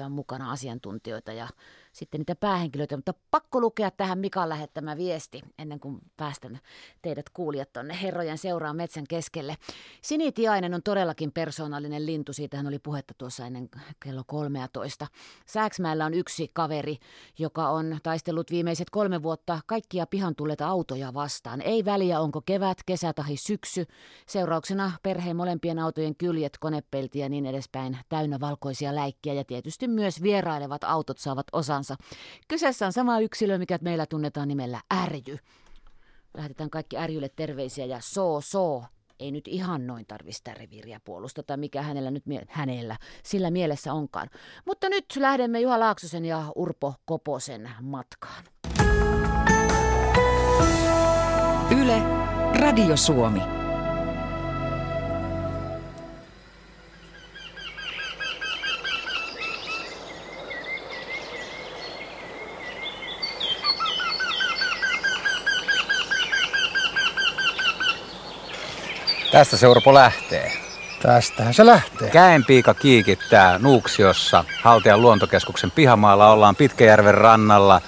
on mukana asiantuntijoita ja sitten niitä päähenkilöitä, mutta pakko lukea tähän Mikan lähettämä viesti ennen kuin päästän teidät kuulijat tuonne herrojen seuraan metsän keskelle. Sinitiainen on todellakin persoonallinen lintu, siitähän oli puhetta tuossa ennen kello 13. Sääksmäellä on yksi kaveri, joka on taistellut viimeiset kolme vuotta kaikkia pihan tulleita autoja vastaan. Ei väliä onko kevät, kesä tai syksy. Seurauksena perheen molempien autojen kyljet, konepelti ja niin edespäin täynnä valkoisia läikkiä ja tietysti myös vierailevat autot saavat osan tahansa. Kyseessä on sama yksilö, mikä meillä tunnetaan nimellä ärjy. Lähetetään kaikki ärjylle terveisiä ja so so. Ei nyt ihan noin tarvi sitä reviiriä puolustata, mikä hänellä nyt mie- hänellä sillä mielessä onkaan. Mutta nyt lähdemme Juha Laaksosen ja Urpo Koposen matkaan. Yle, Radio Suomi. Tästä se Urpo lähtee. Tästähän se lähtee. Käenpiika kiikittää Nuuksiossa, Haltian luontokeskuksen pihamaalla. Ollaan Pitkäjärven rannalla.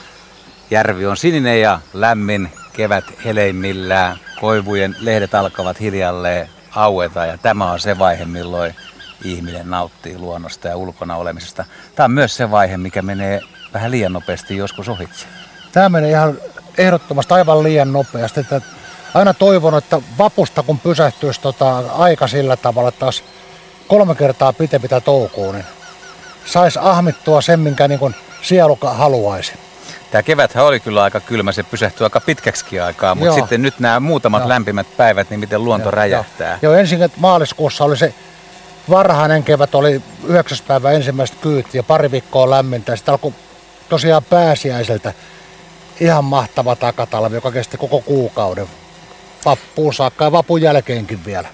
Järvi on sininen ja lämmin, kevät heleimmillään. Koivujen lehdet alkavat hiljalleen aueta ja tämä on se vaihe, milloin ihminen nauttii luonnosta ja ulkona olemisesta. Tämä on myös se vaihe, mikä menee vähän liian nopeasti joskus ohitse. Tämä menee ihan ehdottomasti aivan liian nopeasti. Että aina toivonut, että vapusta kun pysähtyisi tota aika sillä tavalla, että taas kolme kertaa pitempi toukoon, niin saisi ahmittua sen, minkä niin sielu haluaisi. Tämä keväthän oli kyllä aika kylmä, se pysähtyi aika pitkäksi aikaa, mutta Joo. sitten nyt nämä muutamat Joo. lämpimät päivät, niin miten luonto Joo. räjähtää. Joo, ensin maaliskuussa oli se varhainen kevät, oli 9. päivä ensimmäistä kyyti ja pari viikkoa lämmintä. Ja sitten alkoi tosiaan pääsiäiseltä ihan mahtava takatalvi, joka kesti koko kuukauden vappuun saakka ja vapun jälkeenkin vielä.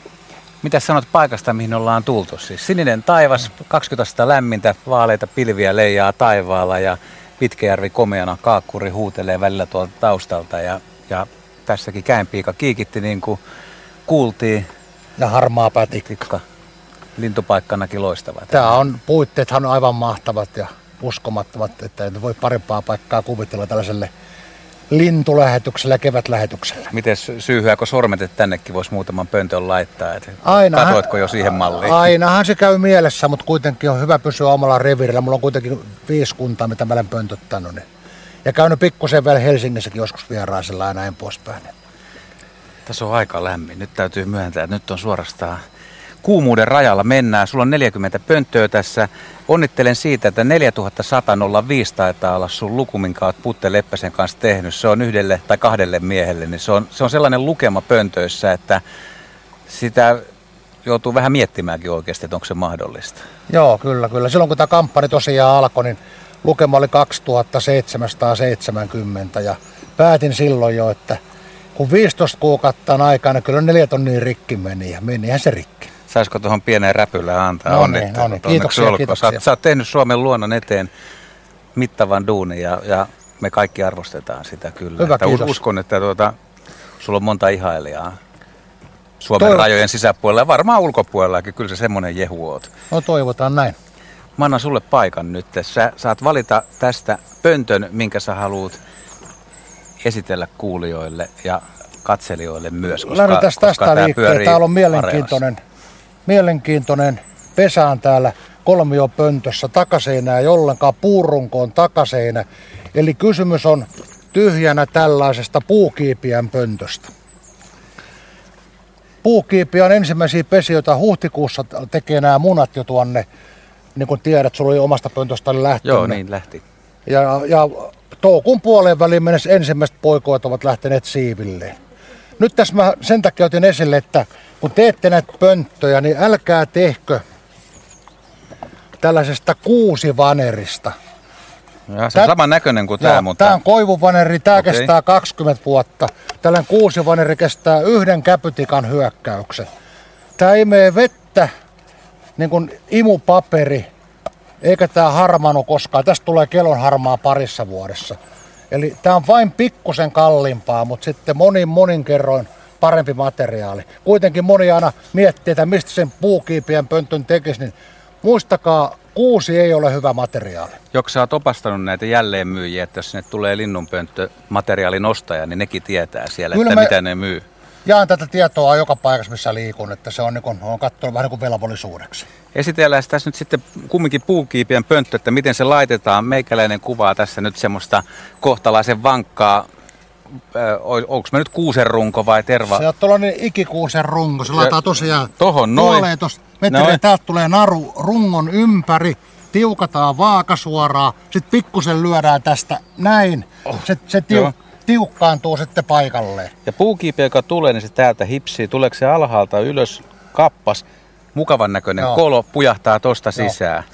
Mitä sanot paikasta, mihin ollaan tultu? Siis sininen taivas, 20 astetta lämmintä, vaaleita pilviä leijaa taivaalla ja Pitkäjärvi komeana kaakkuri huutelee välillä tuolta taustalta ja, ja tässäkin käenpiika kiikitti niin kuin kuultiin. Ja harmaa pätikka. Lintupaikkanakin loistava. Tämä on, puitteethan on aivan mahtavat ja uskomattomat, että ei voi parempaa paikkaa kuvitella tällaiselle lintulähetyksellä ja kevätlähetyksellä. Miten syyhyäkö sormet, että tännekin voisi muutaman pöntön laittaa? Et ainahan, katoitko jo siihen malliin? Ainahan se käy mielessä, mutta kuitenkin on hyvä pysyä omalla revirillä. Mulla on kuitenkin viisi kuntaa, mitä mä olen pöntöttänyt. Niin. Ja käynyt pikkusen vielä Helsingissäkin joskus vieraisella ja näin poispäin. Tässä on aika lämmin. Nyt täytyy myöntää, että nyt on suorastaan kuumuuden rajalla mennään. Sulla on 40 pönttöä tässä. Onnittelen siitä, että 4105 taitaa olla sun luku, minkä oot Putte Leppäsen kanssa tehnyt. Se on yhdelle tai kahdelle miehelle, niin se on, se on sellainen lukema pöntöissä, että sitä joutuu vähän miettimäänkin oikeasti, että onko se mahdollista. Joo, kyllä, kyllä. Silloin kun tämä kamppani tosiaan alkoi, niin lukema oli 2770 ja päätin silloin jo, että kun 15 kuukautta on aikana, niin kyllä neljä tonnia rikki meni ja menihän se rikki. Saisiko tuohon pieneen räpylään antaa no niin, no niin. Kiitoksia, kiitoksia. Sä, oot, sä oot tehnyt Suomen luonnon eteen mittavan duunin ja, ja me kaikki arvostetaan sitä kyllä. Hyvä, että kiitos. Uskon, että tuota, sulla on monta ihailijaa Suomen Toivot... rajojen sisäpuolella ja varmaan ulkopuolellakin. Kyllä se semmoinen jehu oot. No toivotaan näin. Mä annan sulle paikan nyt. Sä saat valita tästä pöntön, minkä sä haluat esitellä kuulijoille ja katselijoille myös. Koska, Lähdetään tästä liikkeelle. Täällä on mielenkiintoinen areassa mielenkiintoinen pesään täällä kolmiopöntössä, takaseinä ei ollenkaan, puurunkoon takaseinä. Eli kysymys on tyhjänä tällaisesta puukiipiän pöntöstä. Puukiipi on ensimmäisiä pesijöitä huhtikuussa tekee nämä munat jo tuonne, niin kuin tiedät, sulla oli omasta pöntöstä lähtenyt. Joo, niin lähti. Ja, ja toukuun puoleen väliin mennessä ensimmäiset poikoit ovat lähteneet siivilleen. Nyt tässä mä sen takia otin esille, että kun teette näitä pönttöjä, niin älkää tehkö tällaisesta kuusivanerista. Ja se on saman näköinen kuin tämä, mutta... Tämä on koivuvaneri, tämä okay. kestää 20 vuotta. Tällainen kuusivaneri kestää yhden käpytikan hyökkäyksen. Tämä imee vettä, niin kuin imupaperi, eikä tämä harmanu koskaan. Tästä tulee kelon harmaa parissa vuodessa. Eli tämä on vain pikkusen kalliimpaa, mutta sitten monin monin kerroin parempi materiaali. Kuitenkin moni aina miettii, että mistä sen puukiipien pöntön tekisi, niin muistakaa, kuusi ei ole hyvä materiaali. Joko sä oot opastanut näitä jälleenmyyjiä, että jos sinne tulee linnunpönttö materiaalin ostaja, niin nekin tietää siellä, Kyllä että me... mitä ne myy? jaan tätä tietoa joka paikassa, missä liikun, että se on, niin kuin, on katsonut vähän niin kuin velvollisuudeksi. Esitellään tässä nyt sitten kumminkin puukiipien pönttö, että miten se laitetaan. Meikäläinen kuvaa tässä nyt semmoista kohtalaisen vankkaa onko me nyt kuusen runko vai terva? Se on tuollainen ikikuusen runko. Se laitetaan tosiaan tohon noin. metriä. Noin. Täältä tulee naru rungon ympäri. Tiukataan vaaka suoraan. Sitten pikkusen lyödään tästä näin. Oh. Se, se tiu, tiukkaantuu sitten paikalleen. Ja puukiipi, joka tulee, niin se täältä hipsii. Tuleeko se alhaalta ylös kappas? Mukavan näköinen Joo. kolo pujahtaa tosta Joo. sisään.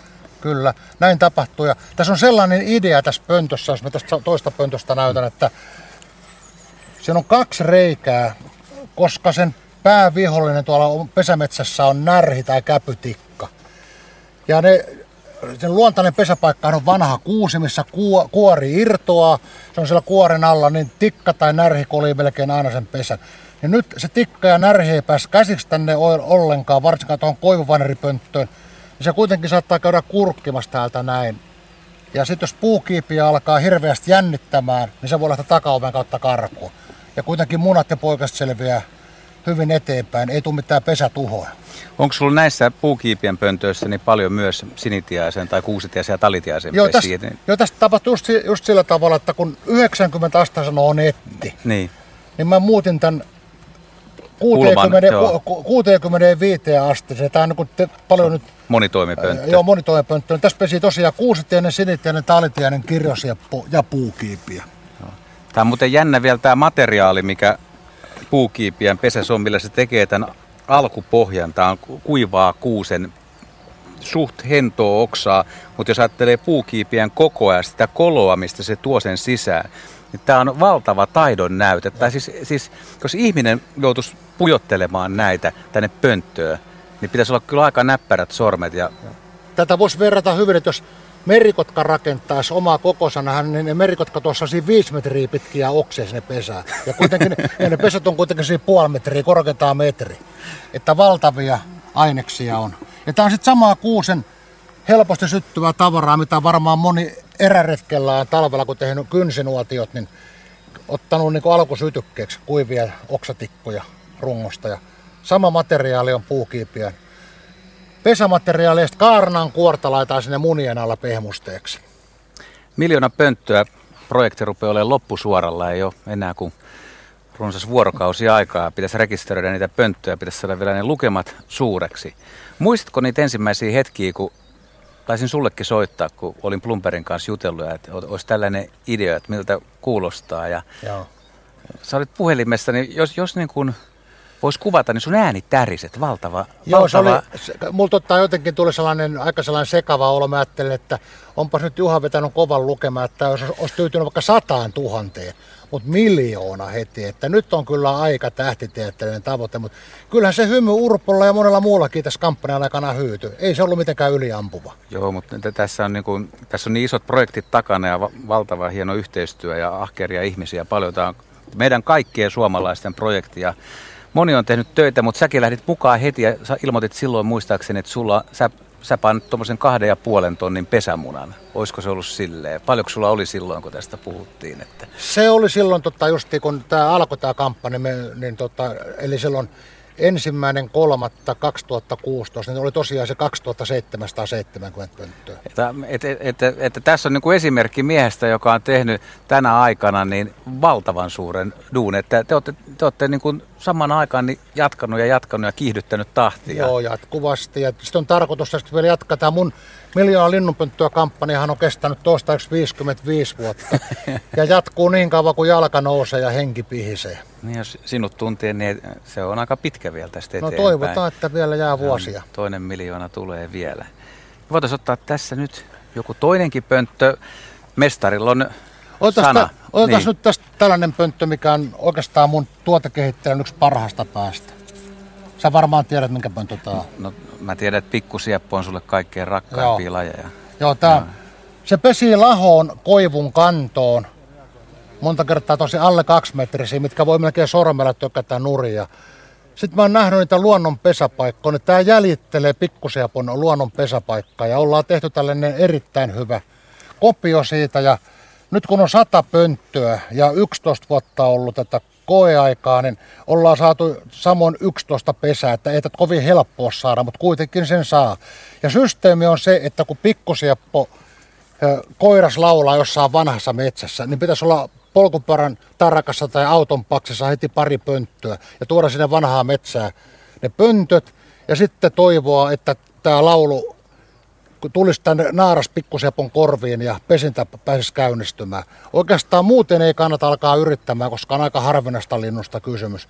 Kyllä, näin tapahtuu. Ja tässä on sellainen idea tässä pöntössä, jos mä tästä toista pöntöstä näytän, että siinä on kaksi reikää, koska sen päävihollinen tuolla pesämetsässä on närhi tai käpytikka. Ja ne sen luontainen pesäpaikka on vanha kuusi, missä kuori irtoaa. Se on siellä kuoren alla, niin tikka tai närhi kolii melkein aina sen pesän. Ja nyt se tikka ja närhi ei pääse käsiksi tänne ollenkaan, varsinkaan tuohon koivuvaneripönttöön. Niin se kuitenkin saattaa käydä kurkkimassa täältä näin. Ja sitten jos puukiipiä alkaa hirveästi jännittämään, niin se voi lähteä takaoven kautta karkuun. Ja kuitenkin munat ja poikaset selviää hyvin eteenpäin, ei tule mitään pesätuhoa. Onko sulla näissä puukiipien pöntöissä niin paljon myös sinitiaisen tai kuusitiaisen ja talitiaisen joo, pesiä? Tästä, joo, tästä tapahtui just, just sillä tavalla, että kun 90 astetta sanoo netti, niin. niin mä muutin tämän 60, Kulman, 65 asteeseen. Tämä on niin te, paljon nyt... Monitoimipönttö. Joo, monitoimipönttö. Tässä pesi tosiaan kuusitiainen, sinitiainen, talitiainen, kirjos ja, ja puukiipiä. Tämä on muuten jännä vielä tämä materiaali, mikä puukiipien pesässä on, millä se tekee tämän alkupohjan. Tämä on kuivaa kuusen suht hentoa oksaa, mutta jos ajattelee puukiipien kokoa ja sitä koloa, mistä se tuo sen sisään, niin tämä on valtava taidon näyte. Tai siis, siis, jos ihminen joutuisi pujottelemaan näitä tänne pönttöön, niin pitäisi olla kyllä aika näppärät sormet. Ja... Tätä voisi verrata hyvin, että jos merikotka rakentaisi omaa kokosana, niin ne merikotka tuossa siinä viisi metriä pitkiä oksia sinne pesään. Ja, kuitenkin, ja ne pesät on kuitenkin siinä puoli metriä, korkeintaan metri. Että valtavia aineksia on. Ja tämä on sitten samaa kuusen helposti syttyvää tavaraa, mitä varmaan moni eräretkellä on talvella, kun tehnyt kynsinuotiot, niin ottanut niin alkusytykkeeksi kuivia oksatikkuja rungosta. Ja sama materiaali on puukiipiä pesämateriaaleista kaarnan kuorta laitetaan sinne munien alla pehmusteeksi. Miljoona pönttöä projekti rupeaa olemaan loppusuoralla, ei ole enää kuin runsas vuorokausi aikaa. Pitäisi rekisteröidä niitä pönttöjä, pitäisi saada vielä ne lukemat suureksi. Muistatko niitä ensimmäisiä hetkiä, kun taisin sullekin soittaa, kun olin Plumperin kanssa jutellut, että olisi tällainen idea, että miltä kuulostaa. Ja Joo. Sä olit puhelimessa, niin jos, jos niin kuin voisi kuvata, niin sun ääni täriset, valtava. Joo, valtava... se oli, mulla totta jotenkin tuli sellainen aika sellainen sekava olo. Mä ajattelin, että onpas nyt Juha vetänyt kovan lukemaan, että olisi, olisi tyytynyt vaikka sataan tuhanteen, mutta miljoona heti. Että nyt on kyllä aika tähtitieteellinen tavoite, mutta kyllähän se hymy Urpolla ja monella muullakin tässä kampanjan aikana hyyty. Ei se ollut mitenkään yliampuva. Joo, mutta tässä on, niin kuin, tässä on niin isot projektit takana ja valtava hieno yhteistyö ja ahkeria ihmisiä paljon. Tämä on meidän kaikkien suomalaisten projekti ja moni on tehnyt töitä, mutta säkin lähdit mukaan heti ja sä ilmoitit silloin muistaakseni, että sulla, sä, sä painat tuommoisen kahden ja puolen tonnin pesämunan. Olisiko se ollut silleen? Paljonko sulla oli silloin, kun tästä puhuttiin? Että... Se oli silloin, tota, just kun tämä alkoi tämä kampanja, niin, niin tota, eli silloin ensimmäinen kolmatta 2016, niin oli tosiaan se 2770 pönttöä. Että, et, et, et, et, tässä on niin kuin esimerkki miehestä, joka on tehnyt tänä aikana niin valtavan suuren duun. Että te olette, te olette niin kuin saman aikaan niin jatkanut ja jatkanut ja kiihdyttänyt tahtia. Joo, jatkuvasti. Ja sitten on tarkoitus, että vielä jatkaa tämä mun miljoona linnunpönttöä kampanjahan on kestänyt toistaiseksi 55 vuotta. ja jatkuu niin kauan kuin jalka nousee ja henki pihisee. Niin jos sinut tuntee, niin se on aika pitkä vielä tästä no eteenpäin. No toivotaan, että vielä jää vuosia. Toinen miljoona tulee vielä. Voitaisiin ottaa tässä nyt joku toinenkin pönttö. Mestarilla on Otas sana. otetaan niin. nyt tästä tällainen pönttö, mikä on oikeastaan mun tuotekehittäjän yksi parhaasta päästä. Sä varmaan tiedät, minkä pönttö tää on. No, mä tiedän, että pikkusieppo on sulle kaikkein rakkaimpia Joo. lajeja. Joo, tää, no. se pesi lahoon koivun kantoon. Monta kertaa tosi alle kaksi metrisiä, mitkä voi melkein sormella tökätä nuria. Sitten mä oon nähnyt niitä luonnon pesäpaikkoja. Tämä jäljittelee pikkusiapon luonnon pesäpaikkaa ja ollaan tehty tällainen erittäin hyvä kopio siitä. Ja nyt kun on sata pönttöä ja 11 vuotta ollut tätä koeaikaa, niin ollaan saatu samoin 11 pesää, että ei tätä kovin helppoa saada, mutta kuitenkin sen saa. Ja systeemi on se, että kun pikkusieppo koiras laulaa jossain vanhassa metsässä, niin pitäisi olla polkupyörän tarakassa tai auton paksessa heti pari pönttöä ja tuoda sinne vanhaa metsää ne pöntöt ja sitten toivoa, että tämä laulu tulisi tänne naaras pikkusepon korviin ja pesintä pääsisi käynnistymään. Oikeastaan muuten ei kannata alkaa yrittämään, koska on aika harvinaista linnusta kysymys.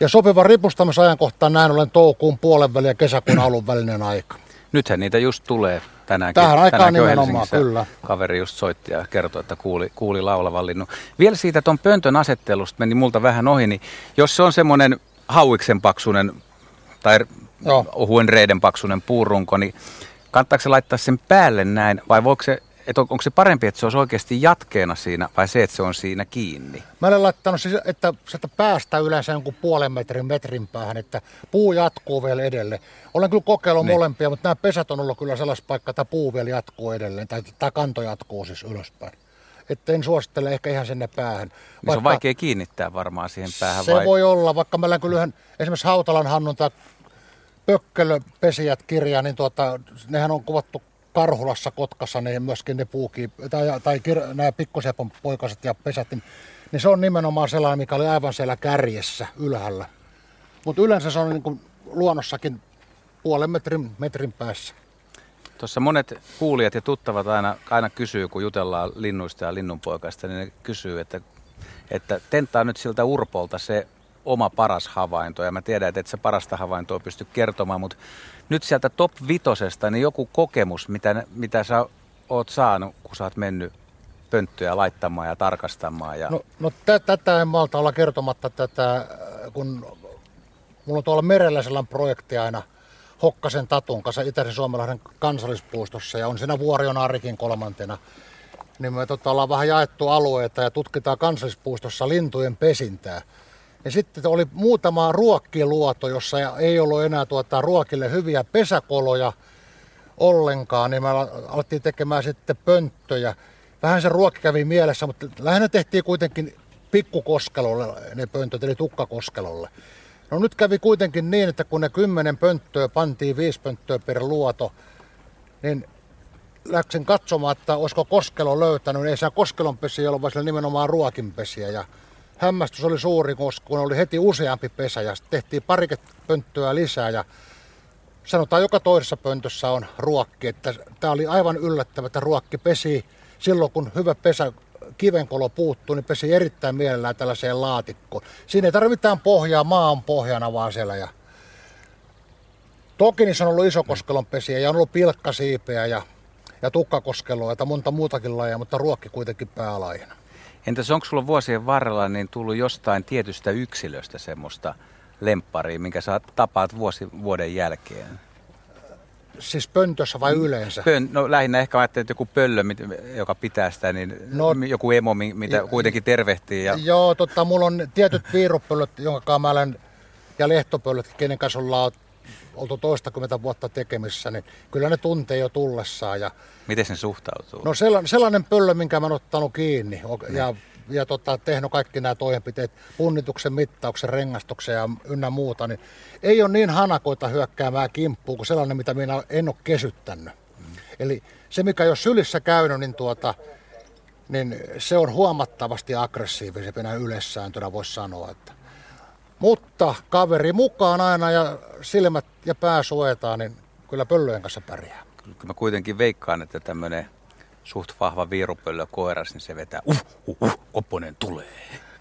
Ja sopiva ripustamisajankohta näin ollen toukokuun puolen välin ja kesäkuun alun välinen aika. Nythän niitä just tulee tänäänkin. Tähän aikaan nimenomaan, kyllä. Kaveri just soitti ja kertoi, että kuuli, kuuli laulavan linnun. Vielä siitä tuon pöntön asettelusta meni multa vähän ohi, niin jos se on semmoinen hauiksen paksunen tai Joo. ohuen reiden paksunen puurunko, niin kannattaako se laittaa sen päälle näin vai voiko se että on, onko se parempi, että se olisi oikeasti jatkeena siinä vai se, että se on siinä kiinni? Mä olen laittanut siis, että sieltä päästä yleensä jonkun puolen metrin metrin päähän, että puu jatkuu vielä edelleen. Olen kyllä kokeillut niin. molempia, mutta nämä pesät on ollut kyllä sellaista paikkaa, että puu vielä jatkuu edelleen, tai tämä kanto jatkuu siis ylöspäin. Että en suosittele ehkä ihan sinne päähän. Vaikka, niin se on vaikea kiinnittää varmaan siihen päähän Se vai? voi olla, vaikka meillä kyllä esimerkiksi Hautalan Hannun tai Pökkelöpesijät kirja, niin tuota, nehän on kuvattu Karhulassa, Kotkassa, niin myöskin ne puuki, tai, tai nämä pikkusepon poikaset ja pesät, niin, niin se on nimenomaan sellainen, mikä oli aivan siellä kärjessä ylhäällä. Mutta yleensä se on niin kuin luonnossakin puolen metrin, metrin päässä. Tuossa monet kuulijat ja tuttavat aina, aina kysyy, kun jutellaan linnuista ja linnunpoikaista, niin ne kysyy, että, että tentaa nyt siltä Urpolta se oma paras havainto. Ja mä tiedän, että et se parasta havaintoa pysty kertomaan, mutta nyt sieltä top vitosesta, niin joku kokemus, mitä, mitä sä oot saanut, kun sä oot mennyt pönttöjä laittamaan ja tarkastamaan? Ja... No, no t- tätä en malta olla kertomatta tätä, kun mulla on tuolla merellä sellainen projekti aina Hokkasen Tatun kanssa Itäisen Suomenlahden kansallispuistossa ja on siinä Vuorion Arikin kolmantena. Niin me tota, ollaan vähän jaettu alueita ja tutkitaan kansallispuistossa lintujen pesintää. Ja sitten oli muutama ruokkiluoto, jossa ei ollut enää tuota ruokille hyviä pesäkoloja ollenkaan, niin me alettiin tekemään sitten pönttöjä. Vähän se ruokki kävi mielessä, mutta lähinnä tehtiin kuitenkin pikkukoskelolle ne pöntöt, eli tukkakoskelolle. No nyt kävi kuitenkin niin, että kun ne kymmenen pönttöä pantiin viisi pönttöä per luoto, niin läksin katsomaan, että olisiko koskelo löytänyt. Ei se koskelonpesiä ollut, vaan nimenomaan ruokinpesiä. Ja hämmästys oli suuri, koska oli heti useampi pesä ja tehtiin parikymmentä pönttöä lisää ja sanotaan joka toisessa pöntössä on ruokki. Että tämä oli aivan yllättävä, että ruokki pesi silloin, kun hyvä pesä kivenkolo puuttuu, niin pesi erittäin mielellään tällaiseen laatikkoon. Siinä ei tarvitse mitään pohjaa, maa on pohjana vaan siellä. Ja... Toki niissä on ollut isokoskelon pesiä ja on ollut pilkkasiipeä ja, ja tukkakoskeloa ja monta muutakin lajia, mutta ruokki kuitenkin päälajina. Entäs onko sulla vuosien varrella niin tullut jostain tietystä yksilöstä semmoista lempparia, minkä sä tapaat vuosi vuoden jälkeen? Siis pöntössä vai yleensä? Pön, no lähinnä ehkä ajattelin, että joku pöllö, joka pitää sitä, niin no, joku emo, mitä kuitenkin tervehtii. Ja... Joo, totta, mulla on tietyt viirupöllöt, jonka mä olen, ja lehtopöllöt, kenen kanssa ollaan oltu toistakymmentä vuotta tekemissä, niin kyllä ne tuntee jo tullessaan. Ja, Miten sen suhtautuu? No sellainen, sellainen pöllö, minkä mä oon ottanut kiinni ja, ja tota, tehnyt kaikki nämä toimenpiteet, punnituksen, mittauksen, rengastuksen ja ynnä muuta, niin ei ole niin hanakoita hyökkäämään kimppuun kuin sellainen, mitä minä en ole kesyttänyt. Mm. Eli se, mikä jos sylissä käynyt, niin, tuota, niin se on huomattavasti aggressiivisempi näin yleissääntönä, voisi sanoa. Että mutta kaveri mukaan aina ja silmät ja pää suojataan, niin kyllä pöllöjen kanssa pärjää. Kyllä mä kuitenkin veikkaan, että tämmöinen suht vahva viirupöllö koiras, niin se vetää, uh, uh, uh, opponen tulee.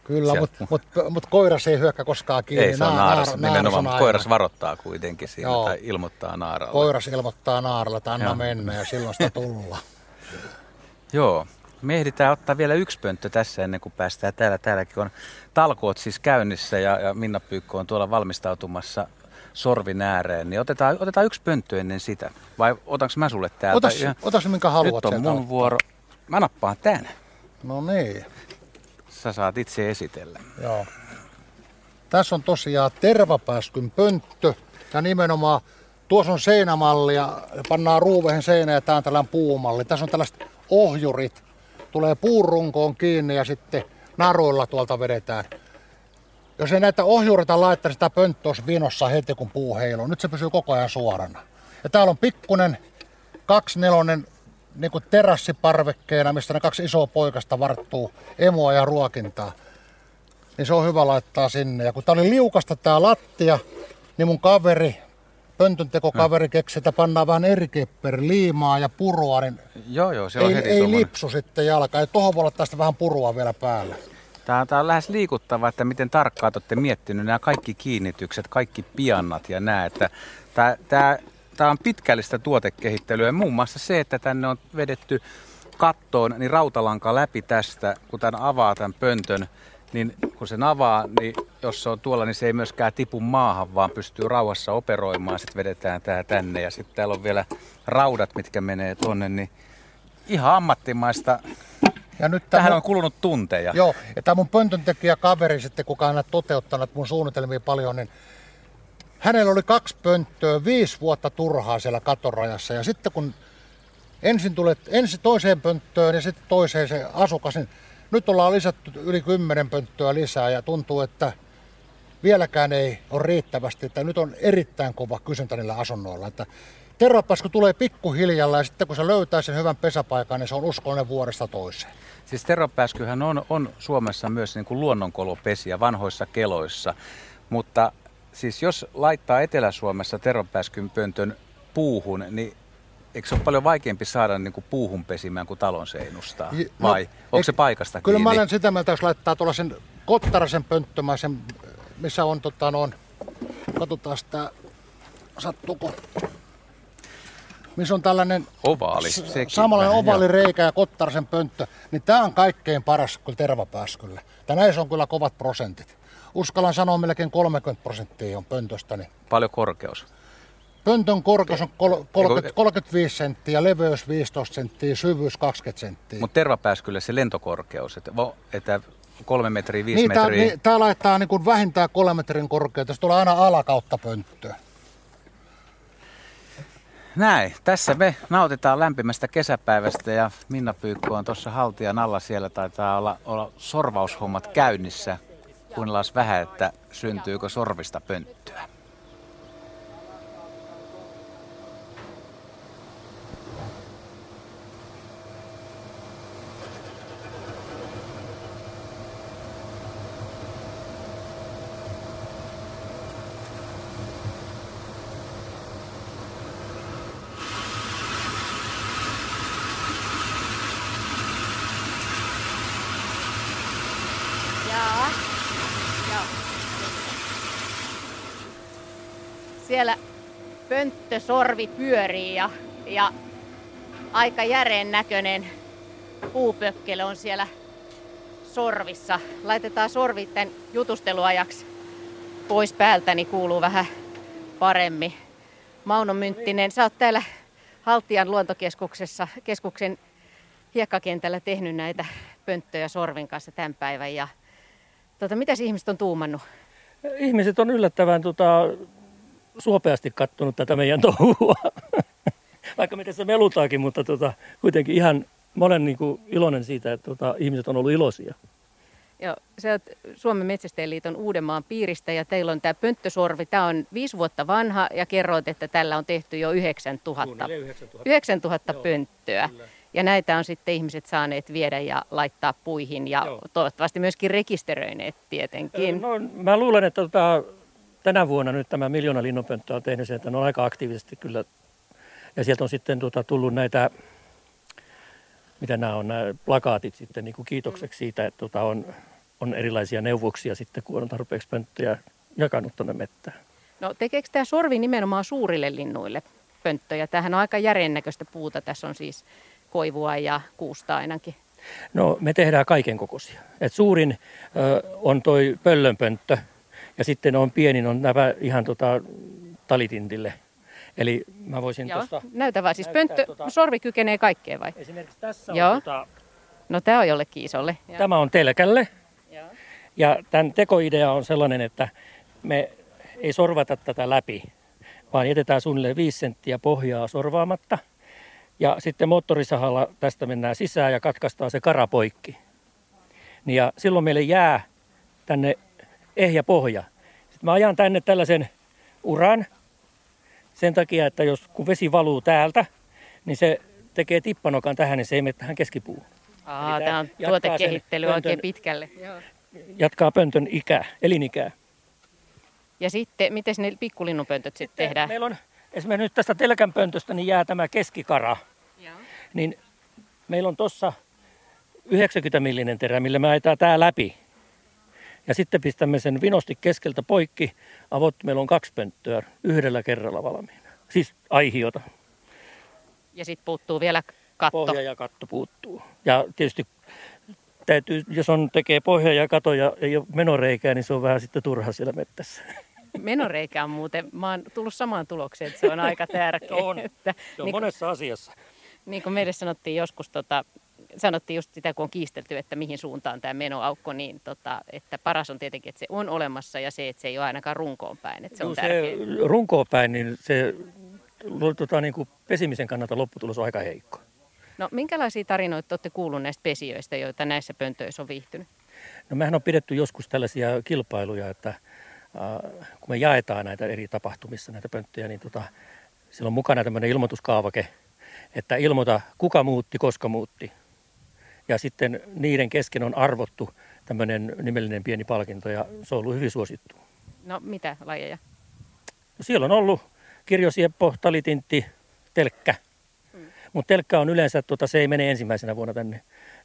Kyllä, mutta mut, mut koiras ei hyökkä koskaan kiinni. Ei, se on naaras, naara, nimenomaan, mutta koiras varoittaa kuitenkin siinä Joo. tai ilmoittaa naaralle. Koiras ilmoittaa naaralle, että anna Joo. mennä ja silloin sitä tulla. Joo, me ehditään ottaa vielä yksi pönttö tässä ennen kuin päästään täällä. Täälläkin on talkoot siis käynnissä ja, ja Minna Pyykkö on tuolla valmistautumassa sorvin ääreen. Niin otetaan, otetaan yksi pönttö ennen sitä. Vai otanko mä sulle täältä? Otas, ja, otas minkä haluat Nyt on mun ottaa. vuoro. Mä nappaan tän. No niin. Sä saat itse esitellä. Joo. Tässä on tosiaan tervapääskyn pönttö ja nimenomaan tuossa on seinämalli ja pannaan ruuvehen seinä ja tämä on tällainen puumalli. Tässä on tällaiset ohjurit, tulee puurunkoon kiinni ja sitten naruilla tuolta vedetään. Jos ei näitä ohjureita laittaa, sitä pönttö olisi vinossa heti kun puu heiluu. Nyt se pysyy koko ajan suorana. Ja täällä on pikkunen kaksinelonen niin kuin terassiparvekkeena, mistä ne kaksi isoa poikasta varttuu emoa ja ruokintaa. Niin se on hyvä laittaa sinne. Ja kun tää oli liukasta tää lattia, niin mun kaveri, pöntönteko-kaveri keksi, että pannaan vähän eri liimaa ja purua, niin Joo, joo, se ei, on heti ei tommonen. lipsu sitten jalka. Ja tuohon voi olla tästä vähän purua vielä päällä. Tämä, tämä on lähes liikuttava, että miten tarkkaan olette miettinyt nämä kaikki kiinnitykset, kaikki piannat ja nämä. Että tämä, tämä, tämä on pitkällistä tuotekehittelyä. Muun muassa se, että tänne on vedetty kattoon niin rautalanka läpi tästä, kun tämän avaa tämän pöntön, niin kun sen avaa, niin jos se on tuolla, niin se ei myöskään tipu maahan, vaan pystyy rauhassa operoimaan. Sitten vedetään tämä tänne ja sitten täällä on vielä raudat, mitkä menee tuonne, niin ihan ammattimaista. Ja nyt Tähän on kulunut tunteja. Joo, ja tämä mun pöntöntekijä kaveri sitten, kuka on toteuttanut mun suunnitelmia paljon, niin hänellä oli kaksi pönttöä, viisi vuotta turhaa siellä katorajassa. Ja sitten kun ensin tulet ensin toiseen pönttöön ja sitten toiseen se asukas, niin nyt ollaan lisätty yli kymmenen pönttöä lisää ja tuntuu, että vieläkään ei ole riittävästi, että nyt on erittäin kova kysyntä niillä asunnoilla. Että tervapasku tulee pikkuhiljalla ja sitten kun se löytää sen hyvän pesäpaikan, niin se on uskollinen vuodesta toiseen. Siis tervapääskyhän on, on Suomessa myös niin kuin luonnonkolopesiä vanhoissa keloissa, mutta siis jos laittaa Etelä-Suomessa tervapääskyn pöntön puuhun, niin eikö se ole paljon vaikeampi saada niin kuin puuhun pesimään kuin talon seinustaa? J- Vai no, onko eik- se paikasta Kyllä mä kiinni? olen sitä mieltä, jos laittaa tuollaisen kottarasen pönttömäisen, missä on tota noin, katsotaan sitä, sattuuko, missä on tällainen Ovaali, sekin samanlainen vähän, ovaali joo. reikä ja kottarasen pönttö, niin tämä on kaikkein paras kyllä tervapääskyllä. Ja näissä on kyllä kovat prosentit. Uskallan sanoa melkein 30 prosenttia on pöntöstä, niin Paljon korkeus. Pöntön korkeus on kol- 30, Eiku- 35 senttiä, leveys 15 senttiä, syvyys 20 senttiä. Mutta tervapääskylle se lentokorkeus, että, vo- että kolme metriä, viisi Niin, metriä. niin, tää laittaa niin kuin vähintään kolmen metrin korkeutta. Se tulee aina alakautta pönttöön. Näin, tässä me nautitaan lämpimästä kesäpäivästä ja Minna Pyykko on tuossa haltijan alla. Siellä taitaa olla, olla sorvaushommat käynnissä. Kuunnellaan vähän, että syntyykö sorvista pönttöä. Jaa. Joo. Siellä pönttösorvi pyörii ja, ja aika järeen näköinen puupökkelö on siellä sorvissa. Laitetaan sorvi tämän jutusteluajaksi pois päältä, niin kuuluu vähän paremmin. Mauno Mynttinen, sä oot täällä Haltian luontokeskuksessa, keskuksen hiekkakentällä tehnyt näitä pönttöjä sorvin kanssa tämän päivän. Ja, tota, mitä ihmiset on tuumannut? Ihmiset on yllättävän tota, suopeasti kattonut tätä meidän touhua. Vaikka me tässä melutaakin, mutta tota, kuitenkin ihan, mä olen niin kuin iloinen siitä, että tota, ihmiset on ollut iloisia. Joo, sä oot Suomen Metsästäjäliiton Uudenmaan piiristä ja teillä on tämä pönttösorvi. Tämä on viisi vuotta vanha ja kerroit, että tällä on tehty jo 9000, 9000. 9000 Joo, pönttöä. kyllä. Ja näitä on sitten ihmiset saaneet viedä ja laittaa puihin ja Joo. toivottavasti myöskin rekisteröineet tietenkin. No, mä luulen, että tota, tänä vuonna nyt tämä miljoona linnunpönttöä on tehnyt sen, että ne on aika aktiivisesti kyllä. Ja sieltä on sitten tota, tullut näitä, mitä nämä on, nämä plakaatit sitten niin kuin kiitokseksi siitä, että tota, on, on erilaisia neuvoksia sitten, kun on tarpeeksi pönttöjä jakanut tuonne mettään. No tekeekö tämä sorvi nimenomaan suurille linnuille pönttöjä? Tämähän on aika järjennäköistä puuta. Tässä on siis koivua ja kuusta ainakin. No me tehdään kaiken kokoisia. Et suurin ö, on toi pöllönpönttö ja sitten on pienin on nämä ihan tota, talitintille. Eli mä voisin Joo, tuosta... näytä vaan. Siis pönttö, tota- sorvi kykenee kaikkeen vai? Esimerkiksi tässä Joo. on, tota, No tämä on jollekin isolle. tämä on telkälle Joo. Ja tämän tekoidea on sellainen, että me ei sorvata tätä läpi, vaan jätetään suunnilleen 5 senttiä pohjaa sorvaamatta. Ja sitten moottorisahalla tästä mennään sisään ja katkaistaan se karapoikki. Niin ja silloin meille jää tänne ehjä pohja. Sitten mä ajan tänne tällaisen uran sen takia, että jos kun vesi valuu täältä, niin se tekee tippanokan tähän, niin se ei mene tähän keskipuuhun. Aa, tämä on tuotekehittely pöntön, oikein pitkälle. Jatkaa pöntön ikää, elinikää. Ja sitten, miten ne pikkulinnunpöntöt sitten tehdään? Meillä on esimerkiksi nyt tästä telkänpöntöstä niin jää tämä keskikara. Joo. Niin meillä on tuossa 90 millinen terä, millä me ajetaan tää läpi. Ja sitten pistämme sen vinosti keskeltä poikki. Avot meillä on kaksi pönttöä yhdellä kerralla valmiina. Siis aihiota. Ja sitten puuttuu vielä katto. Pohja ja katto puuttuu. Ja tietysti täytyy, jos on tekee pohja ja kato ja ei ole menoreikää, niin se on vähän sitten turha siellä mettässä. Menoreikä on muuten, mä oon tullut samaan tulokseen, että se on aika tärkeä. on, että, se on niin, monessa asiassa. Niin kuin meille sanottiin joskus, tota, sanottiin just sitä, kun on kiistelty, että mihin suuntaan tämä menoaukko, niin tota, että paras on tietenkin, että se on olemassa ja se, että se ei ole ainakaan runkoon päin. Että se on se runkoon päin, niin se tota, niin kuin pesimisen kannalta lopputulos on aika heikko. No minkälaisia tarinoita olette kuulleet näistä pesijöistä, joita näissä pöntöissä on viihtynyt? No mehän on pidetty joskus tällaisia kilpailuja, että äh, kun me jaetaan näitä eri tapahtumissa näitä pönttöjä, niin tota, siellä on mukana tämmöinen ilmoituskaavake, että ilmoita kuka muutti, koska muutti. Ja sitten niiden kesken on arvottu tämmöinen nimellinen pieni palkinto ja se on ollut hyvin suosittu. No mitä lajeja? No, siellä on ollut kirjosieppo, talitintti, telkkä. Hmm. Mutta telkkä on yleensä, tuota, se ei mene ensimmäisenä vuonna tänne,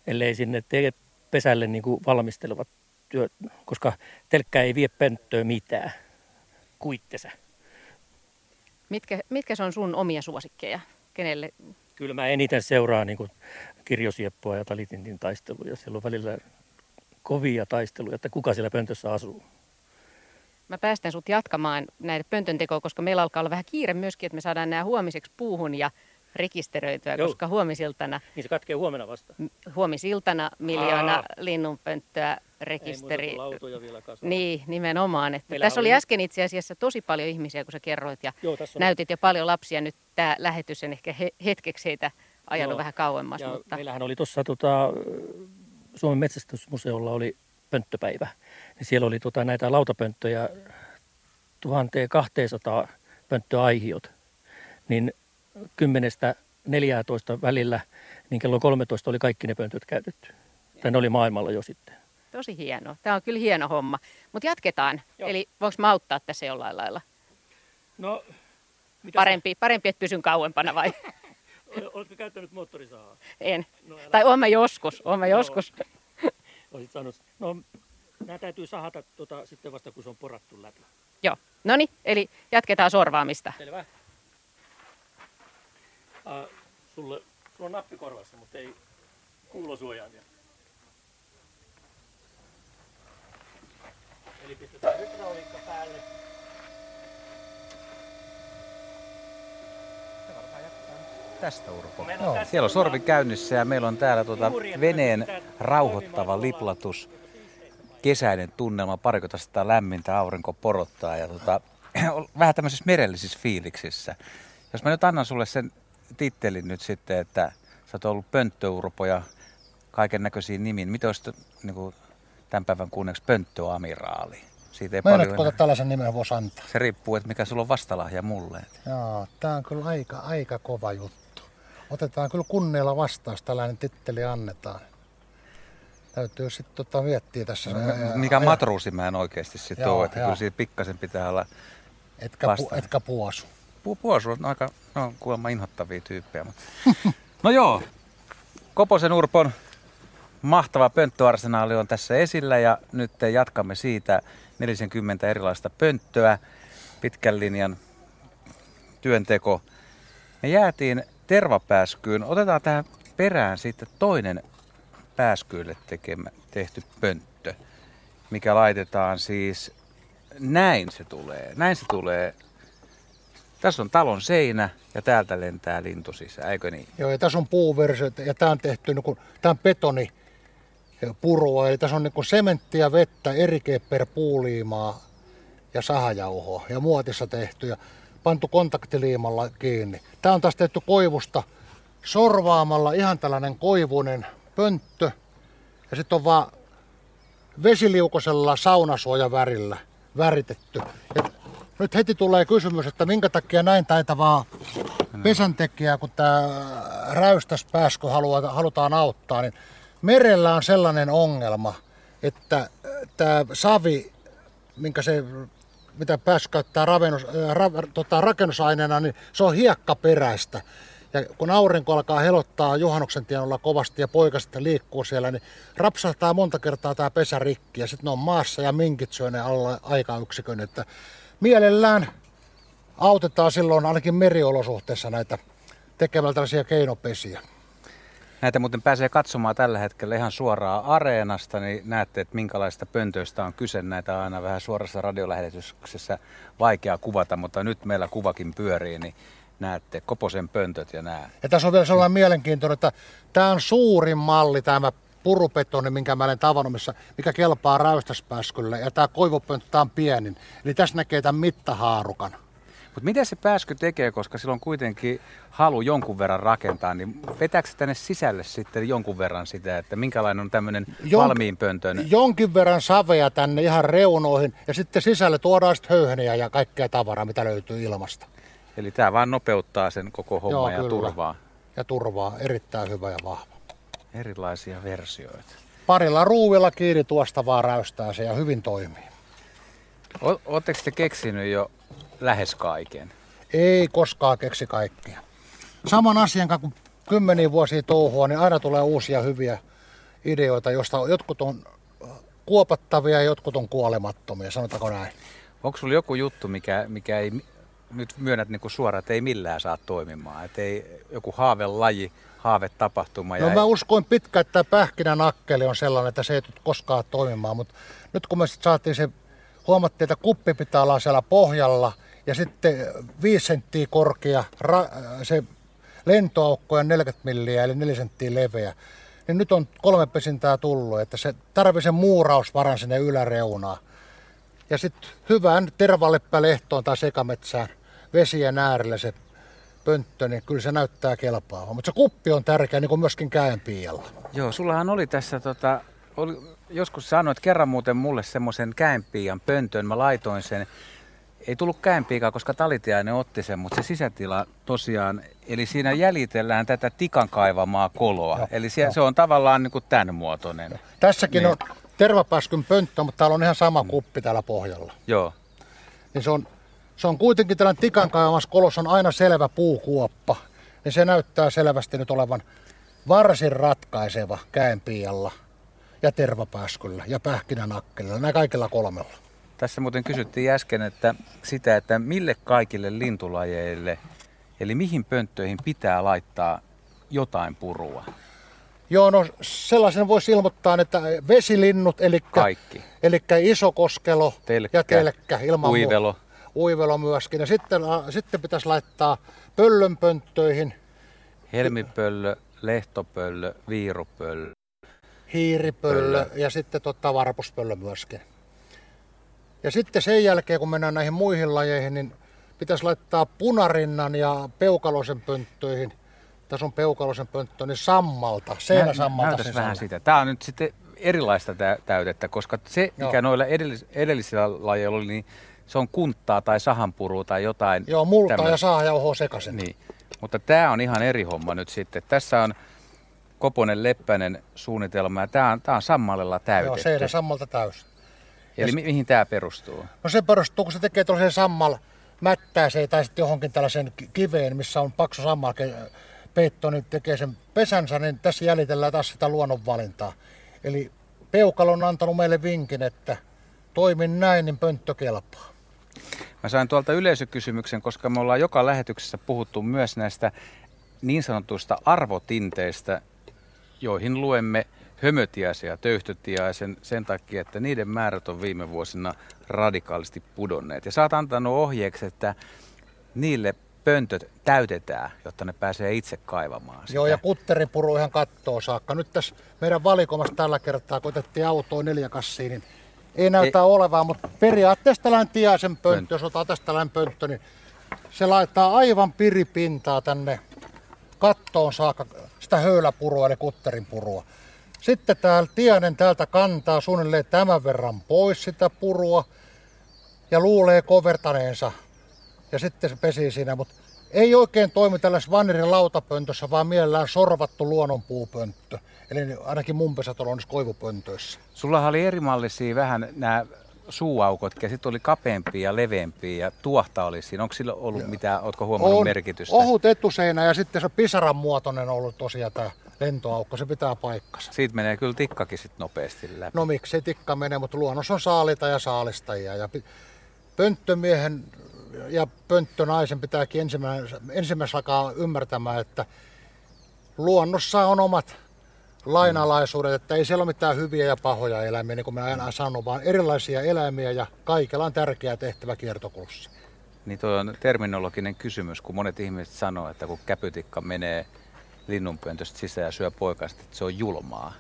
ellei sinne tee pesälle niin kuin valmistelevat työt, koska telkkä ei vie pönttöä mitään kuittesä. Mitkä, mitkä se on sun omia suosikkeja? Kenelle? Kyllä mä eniten seuraan niin kirjosieppoa ja talitintin taisteluja. Siellä on välillä kovia taisteluja, että kuka siellä pöntössä asuu. Mä päästän sut jatkamaan näitä pöntön tekoa, koska meillä alkaa olla vähän kiire myöskin, että me saadaan nämä huomiseksi puuhun ja rekisteröityä, Joo. koska huomisiltana... Niin se katkee huomenna vasta. Huomisiltana miljoona Aa. linnunpönttöä rekisteri. Ei lautoja vielä Niin, nimenomaan. Että tässä oli äsken itse asiassa tosi paljon ihmisiä, kun sä kerroit ja Joo, näytit jo paljon lapsia. Nyt tämä lähetys en ehkä hetkeksi heitä ajanut Joo. vähän kauemmas. Ja mutta... Meillähän oli tuossa tota, Suomen metsästysmuseolla oli pönttöpäivä. Niin siellä oli tota, näitä lautapönttöjä 1200 pönttöaihiot. Niin 10-14 välillä, niin kello 13 oli kaikki ne pöntöt käytetty. Tai ne oli maailmalla jo sitten. Tosi hieno. Tämä on kyllä hieno homma. Mutta jatketaan. Joo. Eli voiko mä auttaa tässä jollain lailla? No, parempi, parempi, että pysyn kauempana vai? Oletko käyttänyt moottorisahaa? En. No, tai olen mä joskus. Olen joskus. Olisit saanut, no, nämä täytyy sahata tuota, sitten vasta, kun se on porattu läpi. Joo. No niin, eli jatketaan sorvaamista. Selvä. Uh, sulle, sulla on nappi korvassa, mutta ei kuulosuojaimia. Eli pistetään hydrauliikka päälle. Tästä Urpo. No. Siellä on sorvi käynnissä ja meillä on täällä tuota veneen rauhoittava liplatus. Kesäinen tunnelma, parikymmentä lämmintä, aurinko porottaa ja tuota, vähän tämmöisissä merellisissä fiiliksissä. Jos mä nyt annan sulle sen tittelin nyt sitten, että sä oot ollut pönttöurpo ja kaiken näköisiä nimiin. Mitä olisi niin kuin, tämän päivän kunneksi pönttöamiraali? Siitä ei Mä paljon enää... tällaisen nimen voisi antaa. Se riippuu, että mikä sulla on vastalahja mulle. Joo, tää on kyllä aika, aika kova juttu. Otetaan kyllä kunnialla vastaan, jos tällainen titteli annetaan. Täytyy sitten tota miettiä tässä. No, mikä matruusi mä en oikeasti sitten ole, että kyllä siitä pikkasen pitää olla Etkä, pu, etkä puosu. Pu, puosu on aika, no kuulemma inhottavia tyyppejä. Mutta... no joo, Koposen Urpon mahtava pönttöarsenaali on tässä esillä ja nyt jatkamme siitä 40 erilaista pönttöä, pitkän linjan työnteko. Me jäätiin tervapääskyyn. Otetaan tähän perään sitten toinen pääskyille tekemä, tehty pönttö, mikä laitetaan siis näin se tulee. Näin se tulee. Tässä on talon seinä ja täältä lentää lintu sisään, eikö niin? Joo, ja tässä on puuversio ja tämä on tehty, niin kun, tämä on betoni, purua. Eli tässä on niin sementtiä, vettä, erike per puuliimaa ja sahajauhoa ja muotissa tehty ja pantu kontaktiliimalla kiinni. Tämä on taas tehty koivusta sorvaamalla ihan tällainen koivunen pönttö ja sitten on vaan vesiliukosella saunasuojavärillä väritetty. Ja nyt heti tulee kysymys, että minkä takia näin taitavaa pesäntekijää, kun tämä räystäspääskö halutaan auttaa, niin merellä on sellainen ongelma, että tämä savi, minkä se mitä pääs käyttää ravennus, ra, tota, rakennusaineena, niin se on hiekkaperäistä. Ja kun aurinko alkaa helottaa juhannuksen tienolla kovasti ja poika sitten liikkuu siellä, niin rapsahtaa monta kertaa tämä pesä rikki ja sitten ne on maassa ja minkit syö ne alla aikayksikön. Että mielellään autetaan silloin ainakin meriolosuhteissa näitä tekemällä tällaisia keinopesiä. Näitä muuten pääsee katsomaan tällä hetkellä ihan suoraan areenasta, niin näette, että minkälaista pöntöistä on kyse. Näitä on aina vähän suorassa radiolähetyksessä vaikea kuvata, mutta nyt meillä kuvakin pyörii, niin näette Koposen pöntöt ja nää. Ja tässä on vielä sellainen mielenkiintoinen, että tämä on suurin malli, tämä purupetoni, minkä mä olen tavannut, missä, mikä kelpaa räystäspäskylle, ja tämä koivupönttö on pienin. Eli tässä näkee tämän mittahaarukan. Mutta miten se pääsky tekee, koska sillä on kuitenkin halu jonkun verran rakentaa, niin vetääkö tänne sisälle sitten jonkun verran sitä, että minkälainen on tämmöinen Jon, valmiin pöntön? Jonkin verran savea tänne ihan reunoihin ja sitten sisälle tuodaan sitten höyheniä ja kaikkea tavaraa, mitä löytyy ilmasta. Eli tämä vaan nopeuttaa sen koko homma Joo, ja kyllä. turvaa. Ja turvaa, erittäin hyvä ja vahva. Erilaisia versioita. Parilla ruuvilla kiinni tuosta vaan räystää se ja hyvin toimii. Oletteko te keksinyt jo lähes kaiken? Ei koskaan keksi kaikkea. Saman asian kanssa kun kymmeniä vuosia touhua, niin aina tulee uusia hyviä ideoita, joista jotkut on kuopattavia ja jotkut on kuolemattomia, sanotaanko näin. Onko sulla joku juttu, mikä, mikä ei, nyt myönnät niin kuin suoraan, että ei millään saa toimimaan? Että ei joku haavelaji, haavetapahtuma? No mä ei... uskoin pitkä, että pähkinän akkeli on sellainen, että se ei tule koskaan toimimaan, mutta nyt kun me sitten saatiin se, huomattiin, että kuppi pitää olla siellä pohjalla ja sitten 5 senttiä korkea ra, se lentoaukko on 40 milliä eli 4 senttiä leveä. Niin nyt on kolme pesintää tullut, että se tarvii sen muurausvaran sinne yläreunaan. Ja sitten hyvään tervalleppälehtoon tai sekametsään vesien äärellä se pönttö, niin kyllä se näyttää kelpaavaa. Mutta se kuppi on tärkeä, niin kuin myöskin käenpiialla. Joo, sullahan oli tässä, tota, oli, joskus sanoit kerran muuten mulle semmoisen käenpiian pöntön, mä laitoin sen ei tullut käenpiikaa, koska talitiainen otti sen, mutta se sisätila tosiaan, eli siinä jäljitellään tätä tikan kaivamaa koloa. Joo, eli se, se on tavallaan niin kuin tämän muotoinen. Joo. Tässäkin niin. on tervapääskyn pönttö, mutta täällä on ihan sama kuppi täällä pohjalla. Joo. Niin se on, se on kuitenkin tällainen tikan kaivamassa kolossa on aina selvä puukuoppa. Niin se näyttää selvästi nyt olevan varsin ratkaiseva käenpiialla ja tervapääskyllä ja pähkinänakkelilla, nämä kaikilla kolmella. Tässä muuten kysyttiin äsken että sitä, että mille kaikille lintulajeille, eli mihin pönttöihin pitää laittaa jotain purua? Joo, no sellaisen voisi ilmoittaa, että vesilinnut, eli, Kaikki. eli isokoskelo telkkä, ja telkkä ilman uivelo. Muu, uivelo myöskin. Ja sitten, sitten pitäisi laittaa pöllönpönttöihin. Helmipöllö, lehtopöllö, viirupöllö. Hiiripöllö Pöllö. ja sitten totta varpuspöllö myöskin. Ja sitten sen jälkeen, kun mennään näihin muihin lajeihin, niin pitäisi laittaa punarinnan ja peukalosen pönttöihin. Tässä on peukalosen pönttö, niin sammalta, seinäsammalta. Nä, vähän sitä. Tämä on nyt sitten erilaista täytettä, koska se, Joo. mikä noilla edellis, edellisillä lajeilla oli, niin se on kunttaa tai sahanpurua tai jotain. Joo, multaa tämmöistä. ja saahajauhoa sekaisin. Niin. Mutta tämä on ihan eri homma nyt sitten. Tässä on Koponen Leppänen suunnitelma ja tämä on, tämä on sammallella täytetty. Joo, seinä sammalta täysin. Eli ja mihin tämä perustuu? No se perustuu, kun se tekee tuollaisen sammal mättääseen tai sitten johonkin tällaisen kiveen, missä on paksu sammal peitto, niin tekee sen pesänsä, niin tässä jäljitellään taas sitä luonnonvalintaa. Eli Peukalo on antanut meille vinkin, että toimin näin, niin pönttö kelpaa. Mä sain tuolta yleisökysymyksen, koska me ollaan joka lähetyksessä puhuttu myös näistä niin sanotuista arvotinteistä, joihin luemme hömötiäisen ja töyhtötiäisen sen takia, että niiden määrät on viime vuosina radikaalisti pudonneet. Ja sä oot antanut ohjeeksi, että niille pöntöt täytetään, jotta ne pääsee itse kaivamaan sitä. Joo, ja kutteripuru ihan kattoo saakka. Nyt tässä meidän valikomassa tällä kertaa, kun otettiin autoa neljä kassiin, niin ei näytä ei. olevaa, mutta periaatteessa tällainen tiaisen pönttö, jos otetaan tästä tällainen pönttö, niin se laittaa aivan piripintaa tänne kattoon saakka sitä höyläpurua eli kutterinpurua. Sitten täällä tiainen täältä kantaa suunnilleen tämän verran pois sitä purua ja luulee kovertaneensa ja sitten se pesii siinä, mutta ei oikein toimi tällaisessa vannerin lautapöntössä, vaan mielellään sorvattu luonnonpuupönttö. Eli ainakin mun pesätaloudessa koivupöntöissä. Sulla oli erimallisia vähän nämä suuaukot, ja sitten oli kapeampia ja leveämpiä ja tuohta oli siinä. Onko sillä ollut mitään, ootko huomannut on merkitystä? Ohut etuseinä ja sitten se pisaran muotoinen on ollut tosiaan tämä lentoaukko, se pitää paikkansa. Siitä menee kyllä tikkakin sitten nopeasti läpi. No miksi tikka menee, mutta luonnossa on saalita ja saalistajia. Ja pönttömiehen ja pönttönaisen pitääkin ensimmäisen, ensimmäisen alkaa ymmärtämään, että luonnossa on omat lainalaisuudet, että ei siellä ole mitään hyviä ja pahoja eläimiä, niin kuin mä aina sanon, vaan erilaisia eläimiä ja kaikilla on tärkeä tehtävä kiertokulussa. Niin tuo on terminologinen kysymys, kun monet ihmiset sanoo, että kun käpytikka menee linnunpöntöstä sisään ja syö poikasta, että se on julmaa.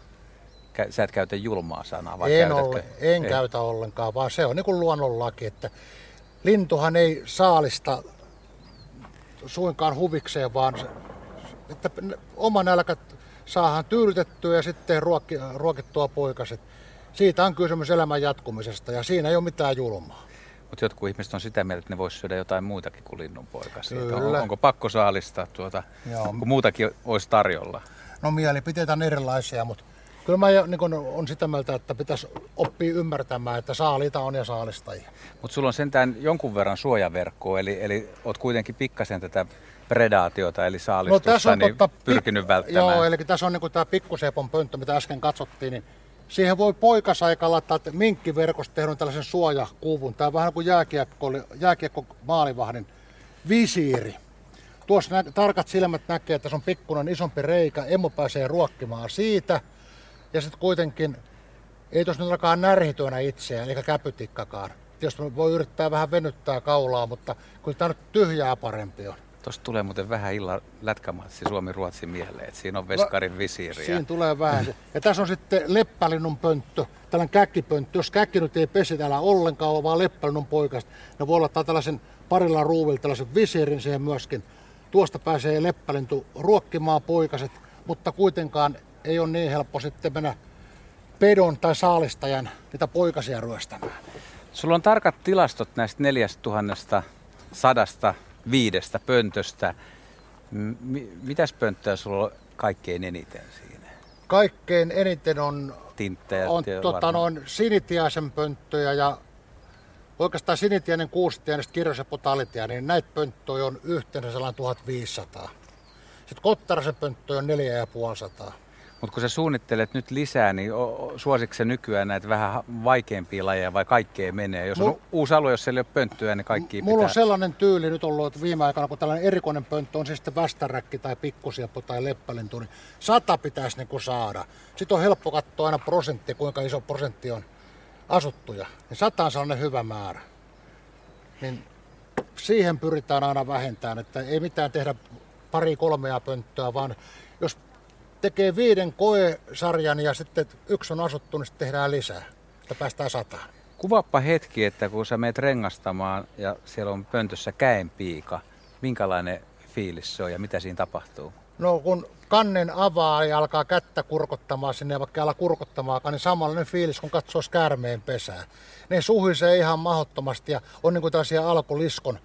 Sä et käytä julmaa sanaa, vai en, ole, en ei. käytä ollenkaan, vaan se on niin kuin luonnonlaki, että lintuhan ei saalista suinkaan huvikseen, vaan se, että oma nälkä saadaan tyydytettyä ja sitten ruokki, ruokittua poikaset. Siitä on kysymys elämän jatkumisesta ja siinä ei ole mitään julmaa. Mutta jotkut ihmiset on sitä mieltä, että ne voisivat syödä jotain muutakin kuin linnunpoikasia. On, onko pakko saalistaa tuota, kun muutakin olisi tarjolla? No mielipiteitä on erilaisia, mutta kyllä mä niin on sitä mieltä, että pitäisi oppia ymmärtämään, että saalita on ja saalistajia. Mutta sulla on sentään jonkun verran suojaverkkoa, eli, eli oot kuitenkin pikkasen tätä predaatiota, eli saalistusta, no, tässä on niin totta, pyrkinyt välttämään. Joo, eli tässä on niin tämä pikkusepon pönttö, mitä äsken katsottiin, niin siihen voi poikasaika laittaa minkkiverkosta tehdä tällaisen suojakuvun. Tämä on vähän kuin jääkiekko, jääkiekko maalivahdin visiiri. Tuossa nä- tarkat silmät näkee, että se on pikkuinen isompi reikä, emo pääsee ruokkimaan siitä. Ja sitten kuitenkin, ei tuossa nyt alkaa närhityönä itseään, eikä käpytikkakaan. Tietysti voi yrittää vähän venyttää kaulaa, mutta kyllä tämä nyt tyhjää parempi on. Tuosta tulee muuten vähän illan lätkämatsi Suomi-Ruotsin mieleen, että siinä on veskarin visiiri. Siinä tulee vähän. Ja tässä on sitten leppälinnun pönttö, tällainen käkkipönttö. Jos käkki nyt ei pesi täällä ollenkaan, vaan leppälinnun poikasta, ne voi olla tällaisen parilla ruuvilla tällaisen visiirin siihen myöskin. Tuosta pääsee leppälintu ruokkimaan poikaset, mutta kuitenkaan ei ole niin helppo sitten mennä pedon tai saalistajan niitä poikasia ryöstämään. Sulla on tarkat tilastot näistä neljästä sadasta viidestä pöntöstä. M- mitäs pönttöä sulla on kaikkein eniten siinä? Kaikkein eniten on, on tota, noin sinitiaisen pönttöjä ja oikeastaan sinitiainen, kuusitiainen, kirjas ja potalitia, niin näitä pönttöjä on yhteensä sellainen 1500. Sitten kottarasen pönttöjä on 4500. Mutta kun sä suunnittelet nyt lisää, niin suositko se nykyään näitä vähän vaikeampia lajeja vai kaikkea menee? Jos on Mul... uusi alue, jos siellä ei ole pönttöä, niin kaikki Mulla pitää... on sellainen tyyli nyt ollut, että viime aikana, kun tällainen erikoinen pönttö on se sitten västäräkki tai pikkusieppo tai leppälintu, niin sata pitäisi niin kuin saada. Sitten on helppo katsoa aina prosentti, kuinka iso prosentti on asuttuja. Niin sata on sellainen hyvä määrä. Niin siihen pyritään aina vähentämään, että ei mitään tehdä pari kolmea pönttöä, vaan jos tekee viiden koesarjan ja sitten yksi on asuttu, niin sitten tehdään lisää, että päästään sataan. Kuvaappa hetki, että kun sä meet rengastamaan ja siellä on pöntössä käenpiika, minkälainen fiilis se on ja mitä siinä tapahtuu? No kun kannen avaa ja alkaa kättä kurkottamaan sinne ja vaikka ala kurkottamaan, niin samanlainen fiilis kun katsoo käärmeen pesää. Ne suhisee ihan mahdottomasti ja on niin kuin tällaisia alkuliskon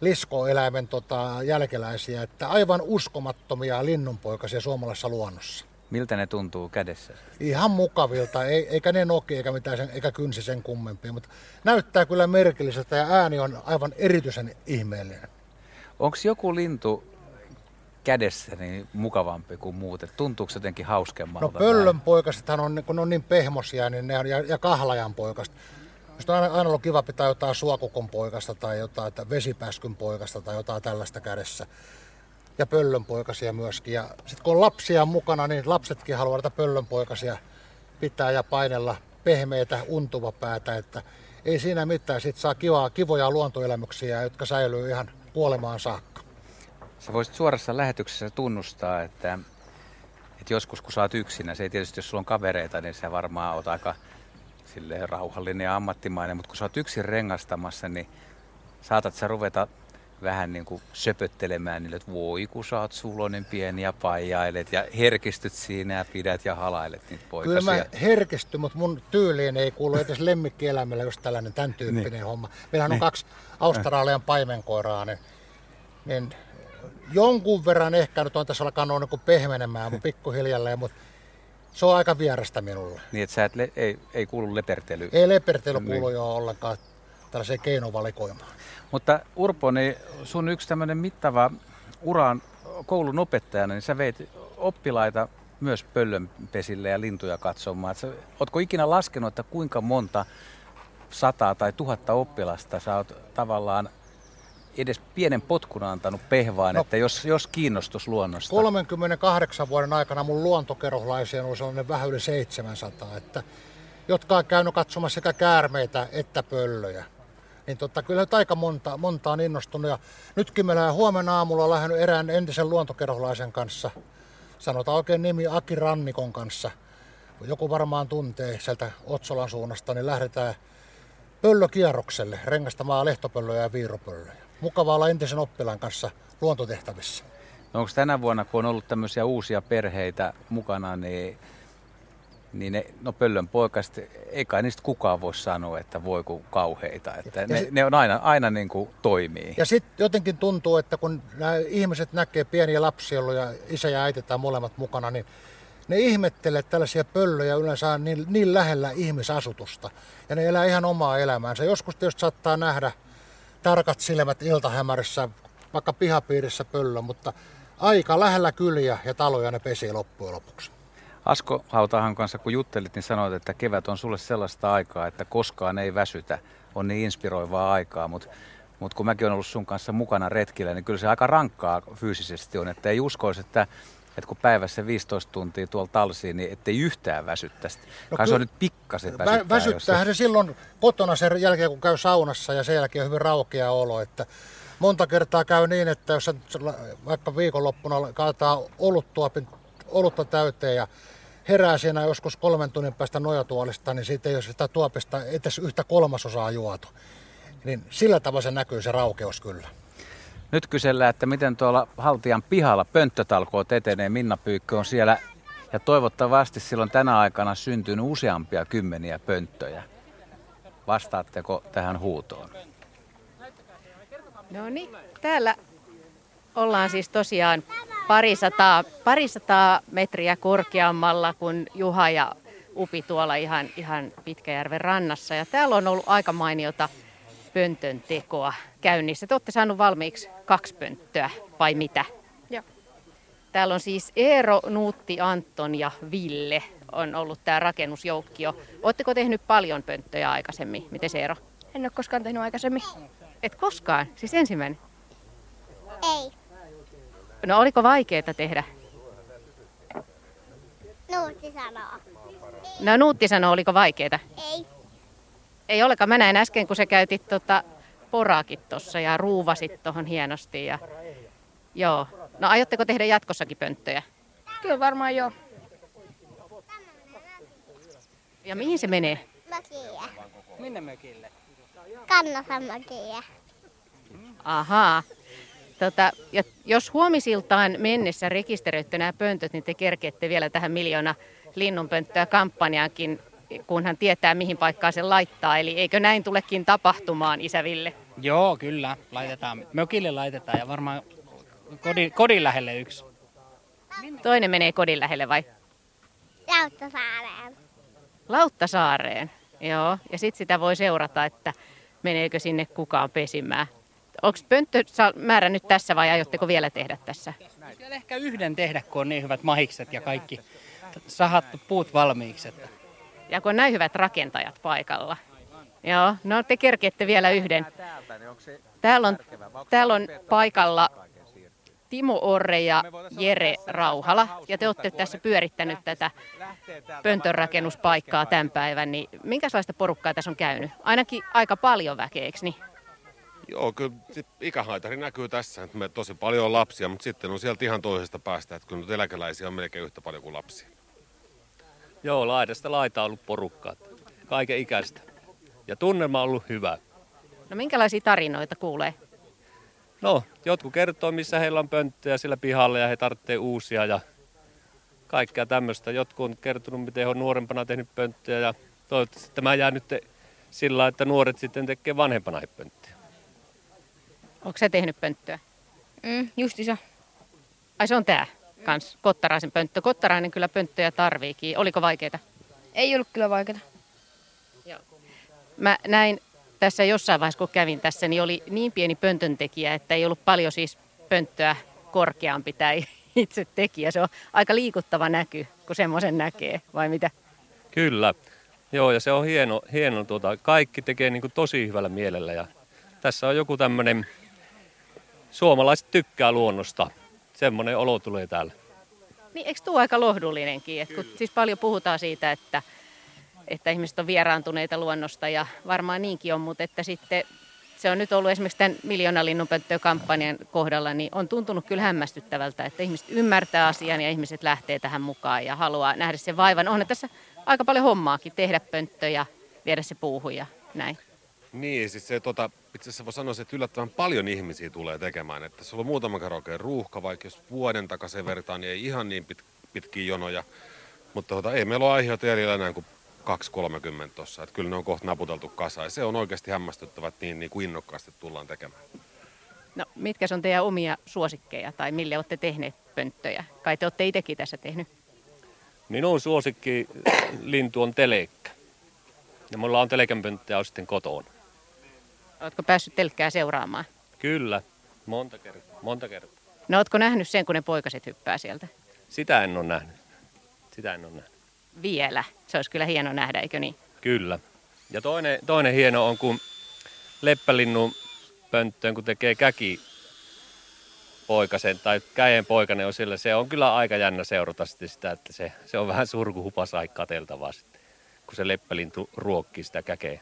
liskoeläimen tota, jälkeläisiä, että aivan uskomattomia linnunpoikasia suomalaisessa luonnossa. Miltä ne tuntuu kädessä? Ihan mukavilta, ei, eikä ne noki eikä, mitään sen, eikä kynsi sen kummempia, mutta näyttää kyllä merkilliseltä ja ääni on aivan erityisen ihmeellinen. Onko joku lintu kädessä niin mukavampi kuin muut? Tuntuuko se jotenkin hauskemmalta? No pöllönpoikasethan on, kun ne on niin pehmosia niin ne on, ja, ja kahlajan poikasta. Minusta on aina, aina ollut kiva pitää jotain suokukon poikasta tai jotain vesipäskyn poikasta tai jotain tällaista kädessä. Ja pöllönpoikasia myöskin. Ja sitten kun on lapsia mukana, niin lapsetkin haluaa näitä pöllönpoikasia pitää ja painella pehmeitä, untuva päätä. Että ei siinä mitään. Sitten saa kivaa, kivoja luontoelämyksiä, jotka säilyy ihan kuolemaan saakka. Sä voisit suorassa lähetyksessä tunnustaa, että, että joskus kun sä oot yksinä, se ei tietysti jos sulla on kavereita, niin sä varmaan oot aika silleen rauhallinen ja ammattimainen, mutta kun sä oot yksin rengastamassa, niin saatat sä ruveta vähän niin kuin söpöttelemään niille, että voi kun sä oot sulonen pieni ja paijailet ja herkistyt siinä ja pidät ja halailet niitä poikasia. Kyllä mä herkistyn, mutta mun tyyliin ei kuulu edes lemmikkieläimellä just tällainen tämän tyyppinen niin. homma. Meillähän on niin. kaksi Australian paimenkoiraa, niin, niin jonkun verran ehkä nyt on tässä alkanut niin pehmenemään pikkuhiljalleen, mutta se on aika vierasta minulle. Niin, että sä et le- ei, ei kuulu lepertely? Ei lepertely kuulu niin. jo ollenkaan tällaiseen keinovalikoimaan. Mutta Urpo, niin sun yksi tämmöinen mittava uraan koulun opettajana, niin sä veit oppilaita myös pöllönpesille ja lintuja katsomaan. Sä, ootko ikinä laskenut, että kuinka monta sataa tai tuhatta oppilasta sä oot tavallaan edes pienen potkun antanut pehvaan, no, että jos, jos kiinnostus luonnosta? 38 vuoden aikana mun luontokerhoslaisia on sellainen vähän yli 700, että, jotka on käynyt katsomassa sekä käärmeitä että pöllöjä. Niin totta, kyllä aika monta, monta on innostunut. Ja nytkin meillä huomenna aamulla lähden erään entisen luontokerholaisen kanssa, sanotaan oikein nimi Aki Rannikon kanssa. Joku varmaan tuntee sieltä Otsolan suunnasta, niin lähdetään pöllökierrokselle rengastamaan lehtopöllöjä ja viiropöllöjä mukavaa olla entisen oppilaan kanssa luontotehtävissä. No onko tänä vuonna, kun on ollut tämmöisiä uusia perheitä mukana, niin, niin ne, no pöllön poikasta, ei kai niistä kukaan voi sanoa, että voi kun kauheita. Että ne, sit, ne, on aina, aina niin kuin toimii. Ja sitten jotenkin tuntuu, että kun nämä ihmiset näkee pieniä lapsia, ja isä ja äiti tai molemmat mukana, niin ne ihmettelee tällaisia pöllöjä yleensä niin, niin lähellä ihmisasutusta. Ja ne elää ihan omaa elämäänsä. Joskus tietysti saattaa nähdä tarkat silmät iltahämärissä, vaikka pihapiirissä pöllö, mutta aika lähellä kyliä ja taloja ne pesi loppujen lopuksi. Asko Hautahan kanssa kun juttelit, niin sanoit, että kevät on sulle sellaista aikaa, että koskaan ei väsytä. On niin inspiroivaa aikaa, mutta mutta kun mäkin olen ollut sun kanssa mukana retkillä, niin kyllä se aika rankkaa fyysisesti on, että ei uskoisi, että että kun päivässä 15 tuntia tuolla talsiin, niin ettei yhtään väsyttäisi. No Kai se on nyt pikkasen väsyttää. Väsyttäähän se silloin kotona sen jälkeen, kun käy saunassa ja sen jälkeen on hyvin raukea olo. Että monta kertaa käy niin, että jos vaikka viikonloppuna kaataa oluttua, olutta täyteen ja herää siinä joskus kolmen tunnin päästä nojatuolista, niin siitä ei ole sitä tuopista edes yhtä kolmasosaa juotu. Niin sillä tavalla se näkyy se raukeus kyllä. Nyt kysellään, että miten tuolla Haltian pihalla pönttötalkoot etenee. Minna Pyykkö on siellä ja toivottavasti silloin tänä aikana syntynyt useampia kymmeniä pönttöjä. Vastaatteko tähän huutoon? No niin, täällä ollaan siis tosiaan parisataa, parisataa metriä korkeammalla kuin Juha ja Upi tuolla ihan, ihan Pitkäjärven rannassa. Ja täällä on ollut aika mainiota pöntön tekoa käynnissä. Te olette saanut valmiiksi kaksi pönttöä, vai mitä? Joo. Täällä on siis Eero, Nuutti, Anton ja Ville on ollut tämä rakennusjoukkio. Oletteko tehnyt paljon pönttöjä aikaisemmin? Miten Eero? En ole koskaan tehnyt aikaisemmin. Et koskaan? Siis ensimmäinen? Ei. No oliko vaikeaa tehdä? Nuutti sanoo. No Nuutti sanoo, oliko vaikeaa? Ei. Ei olekaan. Mä näin äsken, kun sä käytit tota poraakin tuossa ja ruuvasit tuohon hienosti. Ja... Joo. No aiotteko tehdä jatkossakin pönttöjä? Kyllä varmaan joo. Ja mihin se menee? Mökiä. Minne mökille? Kannatan mökiä. Ahaa. Tota, ja jos huomisiltaan mennessä rekisteröitte nämä pöntöt, niin te kerkeette vielä tähän miljoona linnunpönttöä kampanjaankin kun hän tietää, mihin paikkaan se laittaa. Eli eikö näin tulekin tapahtumaan, isäville? Joo, kyllä. Laitetaan. Mökille laitetaan ja varmaan kodin, kodin lähelle yksi. Toinen menee kodin lähelle vai? Lauttasaareen. Lauttasaareen, joo. Ja sitten sitä voi seurata, että meneekö sinne kukaan pesimään. Onko pönttö määrä nyt tässä vai aiotteko vielä tehdä tässä? Siellä ehkä yhden tehdä, kun on niin hyvät mahikset ja kaikki sahattu puut valmiiksi. Että ja kun on näin hyvät rakentajat paikalla. Joo, no te kerkeette vielä yhden. Täällä on, täällä on paikalla Timo Orre ja Jere Rauhala. Ja te olette tässä pyörittänyt tätä pöntönrakennuspaikkaa tämän päivän. Niin minkälaista porukkaa tässä on käynyt? Ainakin aika paljon väkeä, niin? Joo, kyllä ikähaitari näkyy tässä, että me tosi paljon on lapsia, mutta sitten on sieltä ihan toisesta päästä, että kyllä nyt eläkeläisiä on melkein yhtä paljon kuin lapsia. Joo, laidasta laita on ollut porukkaa. Kaiken ikäistä. Ja tunnelma on ollut hyvä. No minkälaisia tarinoita kuulee? No, jotkut kertoo, missä heillä on pönttöjä sillä pihalla ja he tarvitsee uusia ja kaikkea tämmöistä. Jotkut on kertonut, miten he on nuorempana tehnyt pönttöjä ja toivottavasti tämä jää nyt sillä, että nuoret sitten tekee vanhempana pönttöjä. Onko se tehnyt pönttöä? Mm, justiinsa. Ai se on tää kans, Kottaraisen pönttö. Kottarainen kyllä pönttöjä tarviikin. Oliko vaikeita? Ei ollut kyllä vaikeaa. Mä näin tässä jossain vaiheessa, kun kävin tässä, niin oli niin pieni pöntöntekijä, että ei ollut paljon siis pönttöä korkeampi tämä itse tekijä. Se on aika liikuttava näky, kun semmoisen näkee, vai mitä? Kyllä. Joo, ja se on hieno, hieno tuota, kaikki tekee niin kuin tosi hyvällä mielellä ja tässä on joku tämmöinen, suomalaiset tykkää luonnosta, semmoinen olo tulee täällä. Niin, eikö tuo aika lohdullinenkin? Et kun siis paljon puhutaan siitä, että, että ihmiset on vieraantuneita luonnosta ja varmaan niinkin on, mutta että sitten se on nyt ollut esimerkiksi tämän miljoona kampanjan kohdalla, niin on tuntunut kyllä hämmästyttävältä, että ihmiset ymmärtää asian ja ihmiset lähtee tähän mukaan ja haluaa nähdä sen vaivan. On tässä aika paljon hommaakin, tehdä pönttöjä, viedä se puuhun ja näin. Niin, siis se tota, itse asiassa voi sanoa, että yllättävän paljon ihmisiä tulee tekemään. Että sulla on muutama kerran oikein ruuhka, vaikka jos vuoden takaisin vertaan, niin ei ihan niin pit, pitkiä jonoja. Mutta tota, ei meillä ole aiheita jäljellä enää kuin 2.30 tuossa. Että kyllä ne on kohta naputeltu kasaan. Ja se on oikeasti hämmästyttävä, että niin, niin kuin innokkaasti tullaan tekemään. No, mitkä on teidän omia suosikkeja tai mille olette tehneet pönttöjä? Kai te olette itsekin tässä tehnyt. Minun suosikki lintu on telekkä. Ja mulla on telekänpönttöjä sitten kotona. Oletko päässyt telkkää seuraamaan? Kyllä, monta kertaa. Monta kertaa. No ootko nähnyt sen, kun ne poikaset hyppää sieltä? Sitä en ole nähnyt. Sitä en ole nähnyt. Vielä. Se olisi kyllä hieno nähdä, eikö niin? Kyllä. Ja toinen, toinen hieno on, kun leppälinnun pönttöön, kun tekee käki poikasen tai käen poikanen on sillä, se on kyllä aika jännä seurata sitä, että se, se on vähän surkuhupasaik kateltavaa sitten, kun se leppälintu ruokkii sitä käkeä.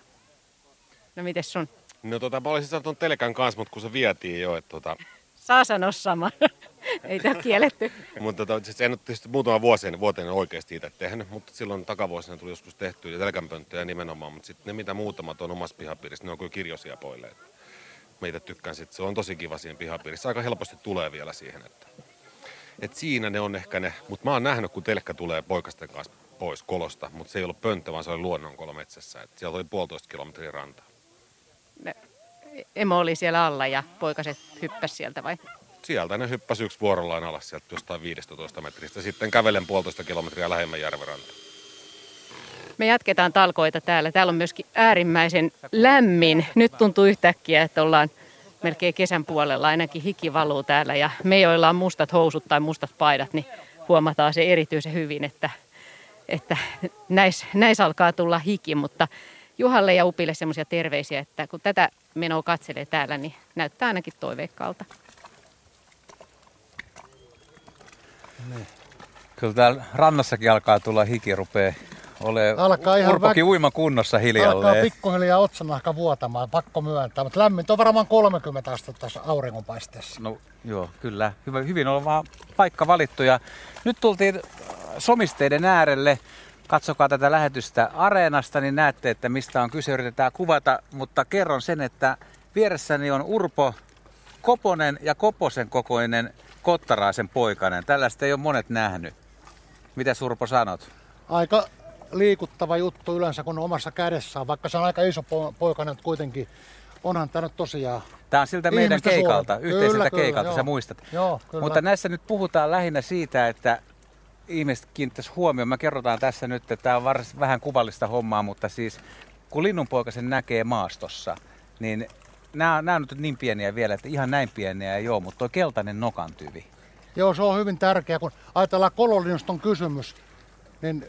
No mites sun? No tota, mä olisin sanonut telkan kanssa, mutta kun se vietiin jo, että tota... Saa sanoa sama. Ei tämä kielletty. mutta tota, siis en ole tietysti muutama vuosien, vuoteen oikeasti itse tehnyt, mutta silloin takavuosina tuli joskus tehty ja telkänpönttöjä nimenomaan, mutta sitten ne mitä muutamat on omassa pihapiirissä, ne on kyllä kirjoisia poille. Mä itse tykkään sit, se on tosi kiva siinä pihapiirissä. Aika helposti tulee vielä siihen, että, et siinä ne on ehkä ne, mutta mä oon nähnyt, kun telkkä tulee poikasten kanssa pois kolosta, mutta se ei ollut pönttö, vaan se oli luonnonkolo metsässä. Et siellä oli puolitoista kilometriä rantaa emo oli siellä alla ja poikaset hyppäsi sieltä vai? Sieltä ne hyppäsi yksi vuorollaan alas sieltä jostain 15 metristä. Sitten kävelen puolitoista kilometriä lähemmän järvenrantaan. Me jatketaan talkoita täällä. Täällä on myöskin äärimmäisen lämmin. Nyt tuntuu yhtäkkiä, että ollaan melkein kesän puolella. Ainakin hiki valuu täällä ja me, joilla on mustat housut tai mustat paidat, niin huomataan se erityisen hyvin, että, että näissä näis alkaa tulla hiki, mutta Juhalle ja Upille semmoisia terveisiä, että kun tätä menoa katselee täällä, niin näyttää ainakin toiveikkaalta. Niin. Kyllä täällä rannassakin alkaa tulla hiki, rupeaa ole alkaa ihan urpokin väk... uima kunnossa hiljalleen. Alkaa pikkuhiljaa otsanahka vuotamaan, pakko myöntää. Mutta lämmintä on varmaan 30 astetta tässä auringonpaisteessa. No joo, kyllä. Hyvä, hyvin on vaan paikka valittu. Ja nyt tultiin somisteiden äärelle. Katsokaa tätä lähetystä Areenasta, niin näette, että mistä on kyse. Yritetään kuvata, mutta kerron sen, että vieressäni on Urpo Koponen ja Koposen kokoinen Kottaraisen poikainen. Tällaista ei ole monet nähnyt. Mitä Urpo sanot? Aika liikuttava juttu yleensä, kun on omassa kädessä vaikka se on aika iso poikainen, mutta kuitenkin onhan tämä nyt tosiaan Tämä on siltä meidän keikalta, suora. yhteiseltä kyllä, keikalta, kyllä, sä muistat. Joo, kyllä. Mutta näissä nyt puhutaan lähinnä siitä, että ihmiset kiinnittäisi huomioon. Mä kerrotaan tässä nyt, että tämä on varsin vähän kuvallista hommaa, mutta siis kun linnunpoika sen näkee maastossa, niin nämä, nämä on nyt niin pieniä vielä, että ihan näin pieniä ei ole, mutta tuo keltainen nokantyvi. Joo, se on hyvin tärkeä. Kun ajatellaan kololinnuston kysymys, niin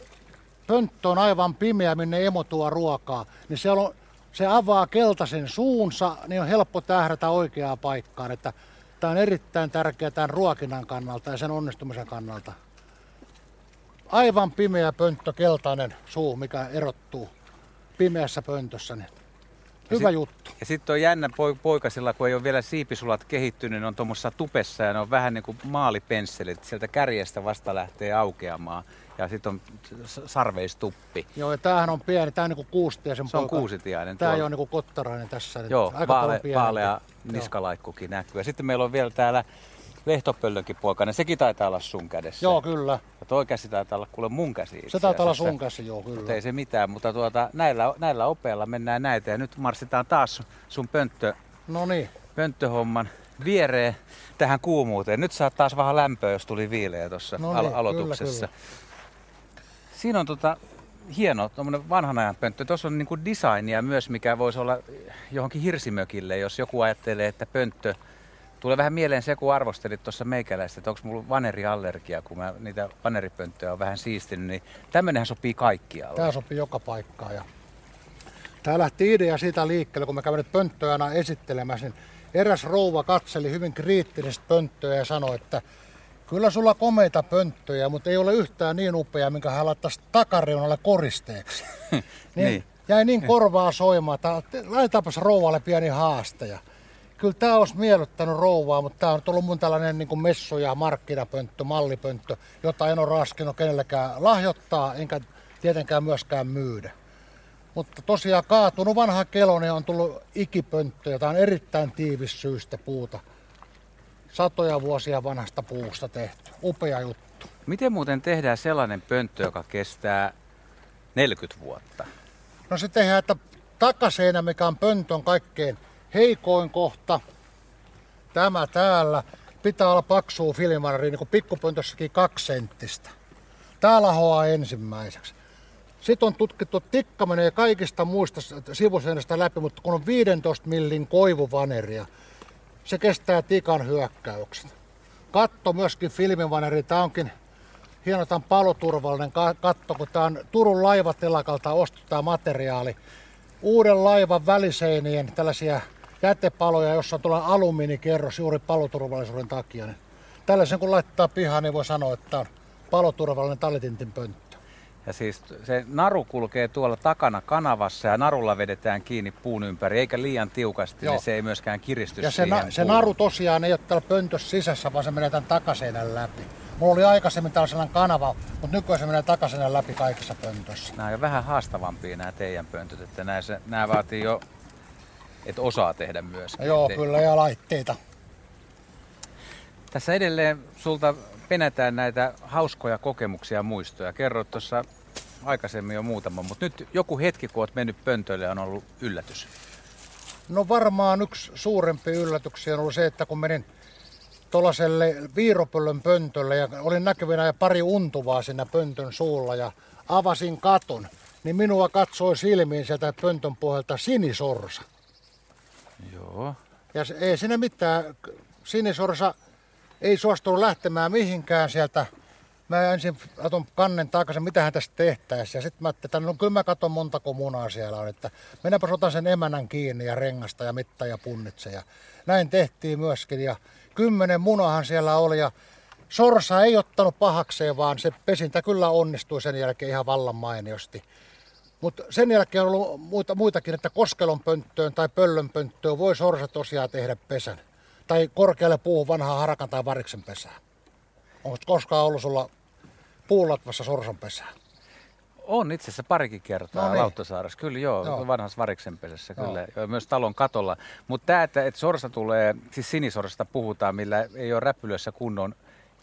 pönttö on aivan pimeä, minne emo tuo ruokaa. Niin siellä on, se avaa keltaisen suunsa, niin on helppo tähdätä oikeaa paikkaan. Että tämä on erittäin tärkeää tämän ruokinnan kannalta ja sen onnistumisen kannalta aivan pimeä pönttö, keltainen suu, mikä erottuu pimeässä pöntössä. Niin Hyvä sit, juttu. Ja sitten on jännä poikasilla, kun ei ole vielä siipisulat kehittynyt, ne on tuommoissa tupessa ja ne on vähän niin kuin maalipensselit. Sieltä kärjestä vasta lähtee aukeamaan ja sitten on sarveistuppi. Joo, ja tämähän on pieni, tämä on niinku kuusitiaisen Se on poika. kuusitiainen. Tämä ei ole niinku kottarainen tässä. Joo, vaale, vaalea niskalaikkukin näkyy. Ja sitten meillä on vielä täällä lehtopöllönkin poikainen. Sekin taitaa olla sun kädessä. Joo, kyllä. Ja toi käsi taitaa olla kuule mun käsi itse Se taitaa olla sun käsi, joo, kyllä. Mutta ei se mitään, mutta tuota, näillä, näillä opeilla mennään näitä ja nyt marssitaan taas sun pönttö, No niin. pönttöhomman viereen tähän kuumuuteen. Nyt saat taas vähän lämpöä, jos tuli viileä tuossa No al- niin, aloituksessa. kyllä, Siinä on tota, hieno tuommoinen vanhan ajan pönttö. Tuossa on niinku designia myös, mikä voisi olla johonkin hirsimökille, jos joku ajattelee, että pönttö Tulee vähän mieleen se, kun arvostelit tuossa meikäläistä, että onko mulla vaneriallergia, kun mä niitä vaneripönttöjä on vähän siistinyt, niin tämmönenhän sopii kaikkialle. Tämä sopii joka paikkaan. Ja... Tämä lähti idea siitä liikkeelle, kun mä kävin nyt pönttöä aina esittelemässä, niin eräs rouva katseli hyvin kriittisesti pönttöä ja sanoi, että kyllä sulla komeita pönttöjä, mutta ei ole yhtään niin upea, minkä hän laittaisi takareunalle koristeeksi. niin, Niin. Jäi niin korvaa soimaan, että laitetaanpas rouvalle pieni haaste. Ja kyllä tämä olisi miellyttänyt rouvaa, mutta tämä on ollut mun tällainen niin kuin messu- ja markkinapönttö, mallipönttö, jota en ole raskinut kenellekään lahjoittaa, enkä tietenkään myöskään myydä. Mutta tosiaan kaatunut vanha kelone on tullut ikipönttö, jota on erittäin tiivissyistä puuta. Satoja vuosia vanhasta puusta tehty. Upea juttu. Miten muuten tehdään sellainen pönttö, joka kestää 40 vuotta? No se tehdään, että takaseinä, mikä on pöntön kaikkein heikoin kohta, tämä täällä, pitää olla paksua filmaria, niin kuin pikkupöntössäkin kaksi senttistä. Tää lahoaa ensimmäiseksi. Sitten on tutkittu, tikka menee kaikista muista sivuseinästä läpi, mutta kun on 15 millin koivuvaneria, se kestää tikan hyökkäykset. Katto myöskin filmivaneri, tämä onkin hieno, tämä on paloturvallinen ka- katto, kun tämä on Turun laivatelakalta ostettu tämä materiaali. Uuden laivan väliseinien tällaisia jätepaloja, jossa on tuolla alumiinikerros juuri paloturvallisuuden takia. Niin tällaisen kun laittaa pihaan, niin voi sanoa, että on paloturvallinen talitintin pönttö. Ja siis se naru kulkee tuolla takana kanavassa ja narulla vedetään kiinni puun ympäri, eikä liian tiukasti, Joo. niin se ei myöskään kiristy Ja se, na- se naru tosiaan ei ole täällä pöntössä sisässä, vaan se menee tämän takaseinän läpi. Mulla oli aikaisemmin täällä sellainen kanava, mutta nykyään se menee takaseinän läpi kaikissa pöntöissä. Nämä on jo vähän haastavampia nämä teidän pöntöt, että nämä, se, nämä vaatii jo, että osaa tehdä myös. Ja joo, kyllä, ja laitteita. Tässä edelleen sulta penätään näitä hauskoja kokemuksia ja muistoja. Kerroit tuossa aikaisemmin jo muutama, mutta nyt joku hetki, kun olet mennyt pöntöille, on ollut yllätys. No varmaan yksi suurempi yllätyksiä on ollut se, että kun menin tuollaiselle viiropöllön pöntölle ja olin näkevinä ja pari untuvaa siinä pöntön suulla ja avasin katon, niin minua katsoi silmiin sieltä pöntön pohjalta sinisorsa. Joo. Ja se, ei siinä mitään. Sinisorsa ei suostunut lähtemään mihinkään sieltä. Mä ensin otan kannen takaisin, mitähän tästä tehtäisiin. Ja sitten mä ajattelin, no kyllä mä katson montako munaa siellä on. Että mennäpä otan sen emänän kiinni ja rengasta ja mitta ja punnitse. Ja näin tehtiin myöskin. Ja kymmenen munahan siellä oli. Ja sorsa ei ottanut pahakseen, vaan se pesintä kyllä onnistui sen jälkeen ihan vallan mainiosti. Mutta sen jälkeen on ollut muita, muitakin, että koskelonpönttöön tai pöllönpönttöön voi sorsa tosiaan tehdä pesän. Tai korkealle puuhun vanhaa harakan tai variksen pesää. Onko koskaan ollut sulla puulatvassa sorsan pesää? On itse asiassa parikin kertaa No niin. Lauttasaaressa. Kyllä joo, Joo. vanhassa variksenpesässä kyllä. Joo. Myös talon katolla. Mutta tämä, että, että sorsa tulee, siis sinisorsasta puhutaan, millä ei ole räppylössä kunnon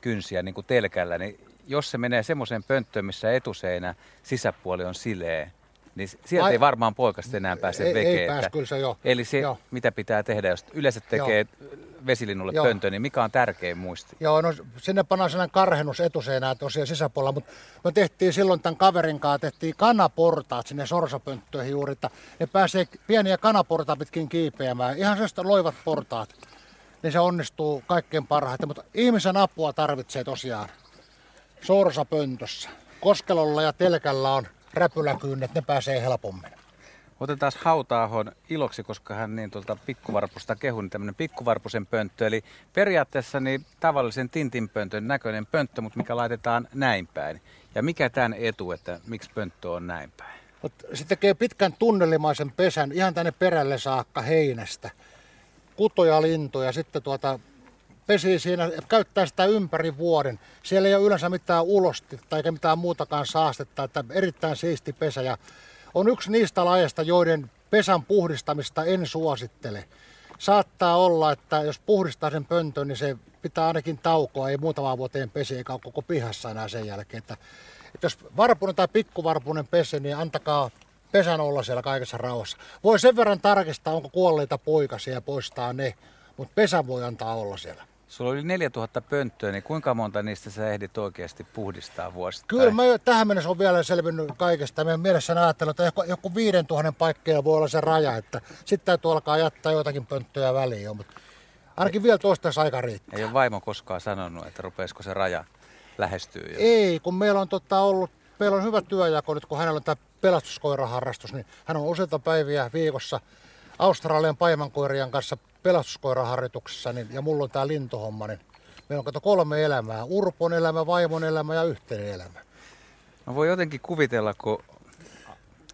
kynsiä niin kuin telkällä, niin jos se menee semmoiseen pönttöön, missä etuseinä sisäpuoli on sileä, niin sieltä Ai- ei varmaan poikasta enää pääse Ei- ei vekeen. pääse, että- kyllä se joo. Eli se, Joo. mitä pitää tehdä, jos yleensä tekee vesilinnulle Joo. pöntön, niin mikä on tärkein muisti? Joo, no sinne pannaan sellainen karhennus etuseinää tosiaan sisäpuolella, mutta me tehtiin silloin tämän kaverin kanssa, tehtiin kanaportaat sinne sorsapönttöihin juuri, että ne pääsee pieniä kanaportaat pitkin kiipeämään, ihan sellaista loivat portaat, niin se onnistuu kaikkein parhaiten, mutta ihmisen apua tarvitsee tosiaan sorsapöntössä. Koskelolla ja telkällä on räpyläkyynet, ne pääsee helpommin. Otetaan hautaahon iloksi, koska hän niin tuolta pikkuvarpusta kehui, niin tämmöinen pikkuvarpusen pönttö. Eli periaatteessa niin tavallisen tintinpöntön näköinen pönttö, mutta mikä laitetaan näin päin. Ja mikä tämän etu, että miksi pönttö on näin päin? Se tekee pitkän tunnelimaisen pesän ihan tänne perälle saakka heinästä. Kutoja lintuja sitten tuota pesii siinä, käyttää sitä ympäri vuoden. Siellä ei ole yleensä mitään ulostetta eikä mitään muutakaan saastetta, että erittäin siisti pesä. Ja on yksi niistä lajeista, joiden pesän puhdistamista en suosittele. Saattaa olla, että jos puhdistaa sen pöntön, niin se pitää ainakin taukoa, ei muutama vuoteen pesi eikä ole koko pihassa enää sen jälkeen. Että, että jos varpunen tai pikkuvarpunen pesi, niin antakaa pesän olla siellä kaikessa rauhassa. Voi sen verran tarkistaa, onko kuolleita poikasia ja poistaa ne, mutta pesä voi antaa olla siellä. Sulla oli 4000 pönttöä, niin kuinka monta niistä sä ehdit oikeasti puhdistaa vuosittain? Kyllä mä tähän mennessä on vielä selvinnyt kaikesta. Meidän mielessä ajattelen, että joku, joku 5000 paikkeja voi olla se raja, että sitten täytyy alkaa jättää jotakin pönttöjä väliin jo, mutta ainakin vielä toistaiseksi aika riittää. Ei ole vaimo koskaan sanonut, että rupeisiko se raja lähestyy jo. Ei, kun meillä on tota ollut, meillä on hyvä työjako nyt, kun hänellä on tämä pelastuskoiraharrastus, niin hän on useita päiviä viikossa Australian paimankoirien kanssa pelastuskoiraharjoituksessa niin, ja mulla on tämä lintuhomma, niin meillä on kato kolme elämää. Urpon elämä, vaimon elämä ja yhteinen elämä. Mä voi jotenkin kuvitella, kun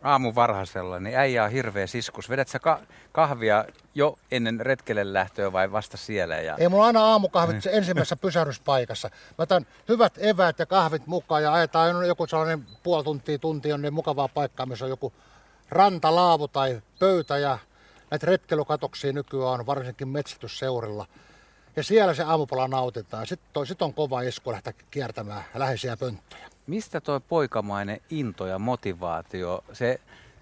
aamu varhaisella, niin äijä on hirveä siskus. Vedät sä ka- kahvia jo ennen retkelle lähtöä vai vasta siellä? Ja... Ei mulla aina aamukahvit se ensimmäisessä pysähdyspaikassa. Mä otan hyvät eväät ja kahvit mukaan ja ajetaan joku sellainen puoli tuntia, tunti on niin mukavaa paikkaa, missä on joku rantalaavu tai pöytä ja näitä retkelukatoksia nykyään on varsinkin metsätysseurilla. Ja siellä se aamupala nautitaan. Sitten sit on kova isku lähteä kiertämään läheisiä pönttöjä. Mistä tuo poikamainen into ja motivaatio, se,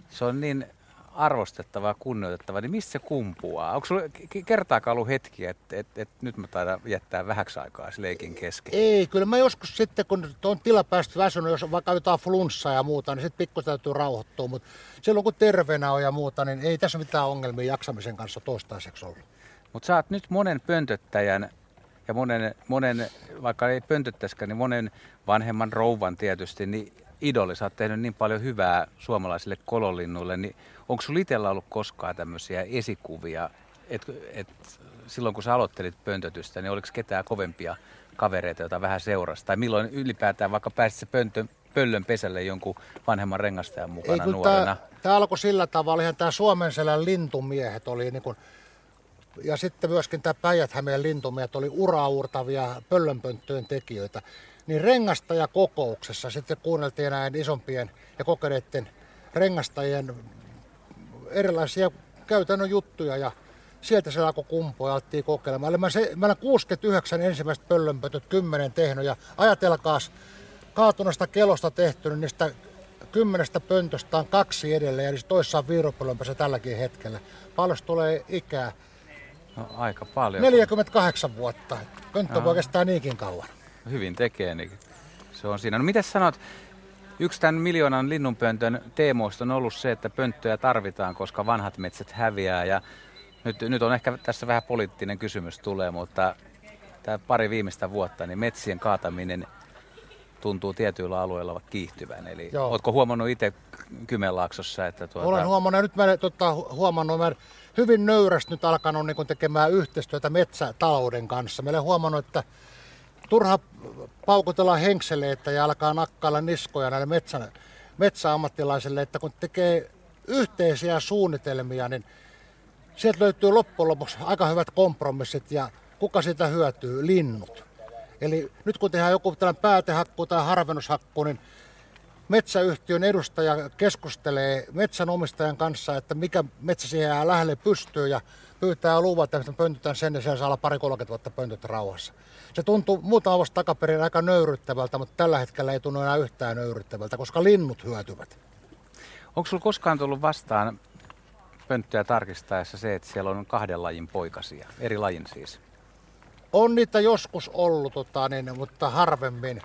se on niin arvostettava ja kunnioitettava, niin mistä se kumpuaa? Onko sinulla kertaakaan ollut hetki, että, että, että nyt mä taidan jättää vähäksi aikaa leikin kesken? Ei, kyllä mä joskus sitten, kun on tilapäistä väsynyt, jos on vaikka jotain flunssaa ja muuta, niin sitten pikku täytyy rauhoittua. Mutta silloin kun terveenä on ja muuta, niin ei tässä mitään ongelmia jaksamisen kanssa toistaiseksi ollut. Mutta sä oot nyt monen pöntöttäjän ja monen, monen, vaikka ei pöntöttäskään, niin monen vanhemman rouvan tietysti, niin idoli, sä oot tehnyt niin paljon hyvää suomalaisille kololinnuille, niin onko sulla itsellä ollut koskaan tämmöisiä esikuvia, että et, silloin kun sä aloittelit pöntötystä, niin oliko ketään kovempia kavereita, joita vähän seurasi? Tai milloin ylipäätään vaikka pääsit se pöntö, pöllön pesälle jonkun vanhemman rengastajan mukana Ei, nuorena? Tämä alkoi sillä tavalla, ihan tämä Suomenselän lintumiehet oli niin kuin, ja sitten myöskin tämä Päijät-Hämeen lintumiehet oli uraurtavia pöllönpönttöjen tekijöitä niin rengastajakokouksessa sitten kuunneltiin näin isompien ja kokeneiden rengastajien erilaisia käytännön juttuja ja sieltä se alkoi kumpua ja alettiin kokeilemaan. Eli mä, se, mä 69 ensimmäistä pöllönpötöt, 10 tehnyt ja ajatelkaas kaatunasta kelosta tehty, niin niistä kymmenestä pöntöstä on kaksi edelleen ja toissa on viiropöllönpössä tälläkin hetkellä. Paljon tulee ikää? No, aika paljon. 48 vuotta. Pönttö voi kestää niinkin kauan hyvin tekee, niin se on siinä. No mitä sanot, yksi tämän miljoonan linnunpöntön teemoista on ollut se, että pönttöjä tarvitaan, koska vanhat metsät häviää ja nyt, nyt on ehkä tässä vähän poliittinen kysymys tulee, mutta tämä pari viimeistä vuotta, niin metsien kaataminen tuntuu tietyillä alueilla kiihtyvän. Eli Joo. oletko huomannut itse Kymenlaaksossa, että tuota... Olen huomannut, nyt mä tota, huomannut, mä hyvin nöyrästi nyt alkanut niin tekemään yhteistyötä metsätalouden kanssa. Meillä huomannut, että turha paukutella henkseleitä ja alkaa nakkailla niskoja näille metsä, metsäammattilaisille, että kun tekee yhteisiä suunnitelmia, niin sieltä löytyy loppujen lopuksi aika hyvät kompromissit ja kuka siitä hyötyy? Linnut. Eli nyt kun tehdään joku tällainen päätehakku tai harvennushakku, niin metsäyhtiön edustaja keskustelee metsänomistajan kanssa, että mikä metsä siihen lähelle pystyy ja pyytää luvat, että pöntytään sen ja siellä saa olla pari 30 vuotta pöntöt rauhassa. Se tuntuu muutama vuosi takaperin aika nöyryttävältä, mutta tällä hetkellä ei tunnu enää yhtään nöyryttävältä, koska linnut hyötyvät. Onko sinulla koskaan tullut vastaan pönttöjä tarkistaessa se, että siellä on kahden lajin poikasia, eri lajin siis? On niitä joskus ollut, tota, niin, mutta harvemmin.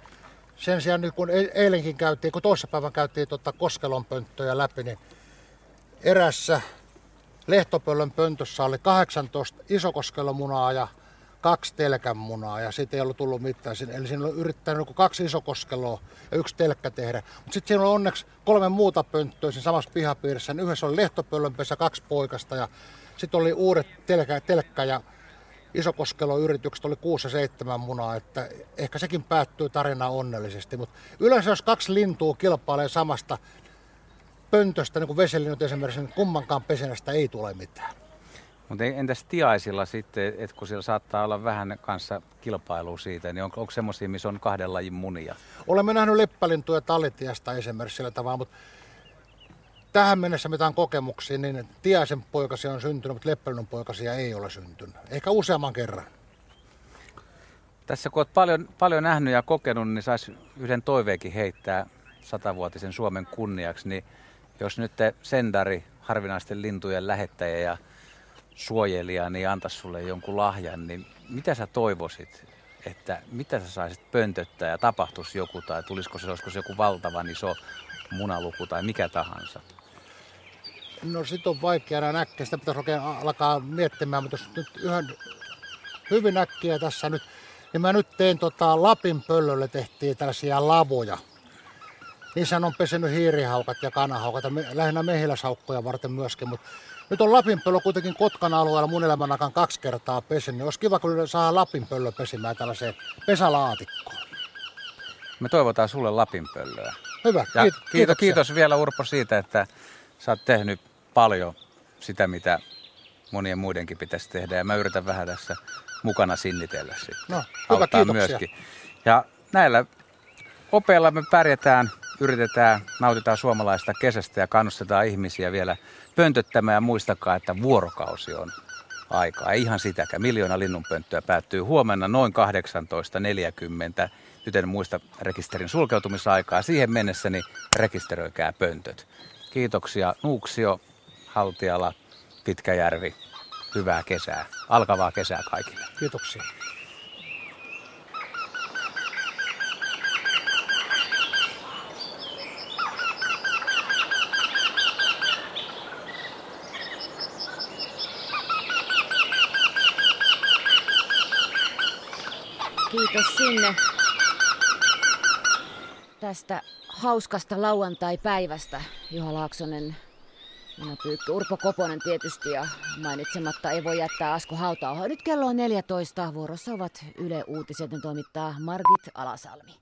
Sen sijaan nyt kun eilenkin käytiin, kun toissapäivän käytiin tota Koskelon pönttöjä läpi, niin erässä Lehtopöllön pöntössä oli 18 isokoskelomunaa ja kaksi telkänmunaa ja siitä ei ollut tullut mitään. Eli siinä oli yrittänyt kaksi isokoskeloa ja yksi telkkä tehdä. Mutta sitten siinä oli onneksi kolme muuta pönttöä siinä samassa pihapiirissä. Yhdessä oli lehtopöllönpesä, kaksi poikasta ja sitten oli uudet telkkä, telkkä ja yritykset oli 6 ja 7 munaa, että ehkä sekin päättyy tarina onnellisesti. Mutta yleensä jos kaksi lintua kilpailee samasta pöntöstä, niin kuin veselinnut esimerkiksi, niin kummankaan pesenästä ei tule mitään. Mutta entäs tiaisilla sitten, että kun siellä saattaa olla vähän kanssa kilpailua siitä, niin on, onko semmoisia, missä on kahden lajin munia? Olemme nähneet leppälintuja talitiasta esimerkiksi sillä tavalla, mutta tähän mennessä mitään kokemuksia, niin tiaisen poikasia on syntynyt, mutta leppälinnun poikasia ei ole syntynyt. Ehkä useamman kerran. Tässä kun olet paljon, paljon nähnyt ja kokenut, niin saisi yhden toiveikin heittää satavuotisen Suomen kunniaksi. Niin jos nyt te Sendari, harvinaisten lintujen lähettäjä ja suojelija, niin antaisi sulle jonkun lahjan, niin mitä sä toivoisit, että mitä sä saisit pöntöttää ja tapahtuisi joku tai tulisiko se, olisiko se joku valtavan iso munaluku tai mikä tahansa? No sit on vaikea enää näkkiä, sitä pitäisi oikein alkaa miettimään, mutta jos nyt yhden hyvin äkkiä tässä nyt, niin mä nyt tein tota Lapin pöllölle tehtiin tällaisia lavoja. Niissä on pesenyt hiirihaukat ja kanahaukat ja me, lähinnä mehiläishaukkoja varten myöskin, mutta nyt on Lapinpöllö kuitenkin Kotkan alueella mun elämän aikana kaksi kertaa pesin, niin olisi kiva, kun saa Lapinpöllö pesimään tällaiseen pesälaatikkoon. Me toivotaan sulle Lapinpöllöä. Hyvä, ja kiitos, kiitos, kiitos vielä Urpo siitä, että sä oot tehnyt paljon sitä, mitä monien muidenkin pitäisi tehdä. Ja mä yritän vähän tässä mukana sinnitellä sitten. No, hyvä, kiitoksia. myöskin. Ja näillä opeilla me pärjätään, yritetään, nautitaan suomalaista kesästä ja kannustetaan ihmisiä vielä pöntöttämään ja muistakaa, että vuorokausi on aikaa. Ei ihan sitäkään. Miljoona linnunpönttöä päättyy huomenna noin 18.40. Nyt en muista rekisterin sulkeutumisaikaa. Siihen mennessä niin rekisteröikää pöntöt. Kiitoksia Nuuksio, Haltiala, Pitkäjärvi. Hyvää kesää. Alkavaa kesää kaikille. Kiitoksia. Kiitos sinne? Tästä hauskasta lauantai-päivästä, Juha Laaksonen, Minä Pyykkä, Urpo Koponen tietysti ja mainitsematta ei voi jättää Asko hauta Nyt kello on 14, vuorossa ovat Yle Uutiset, ne toimittaa Margit Alasalmi.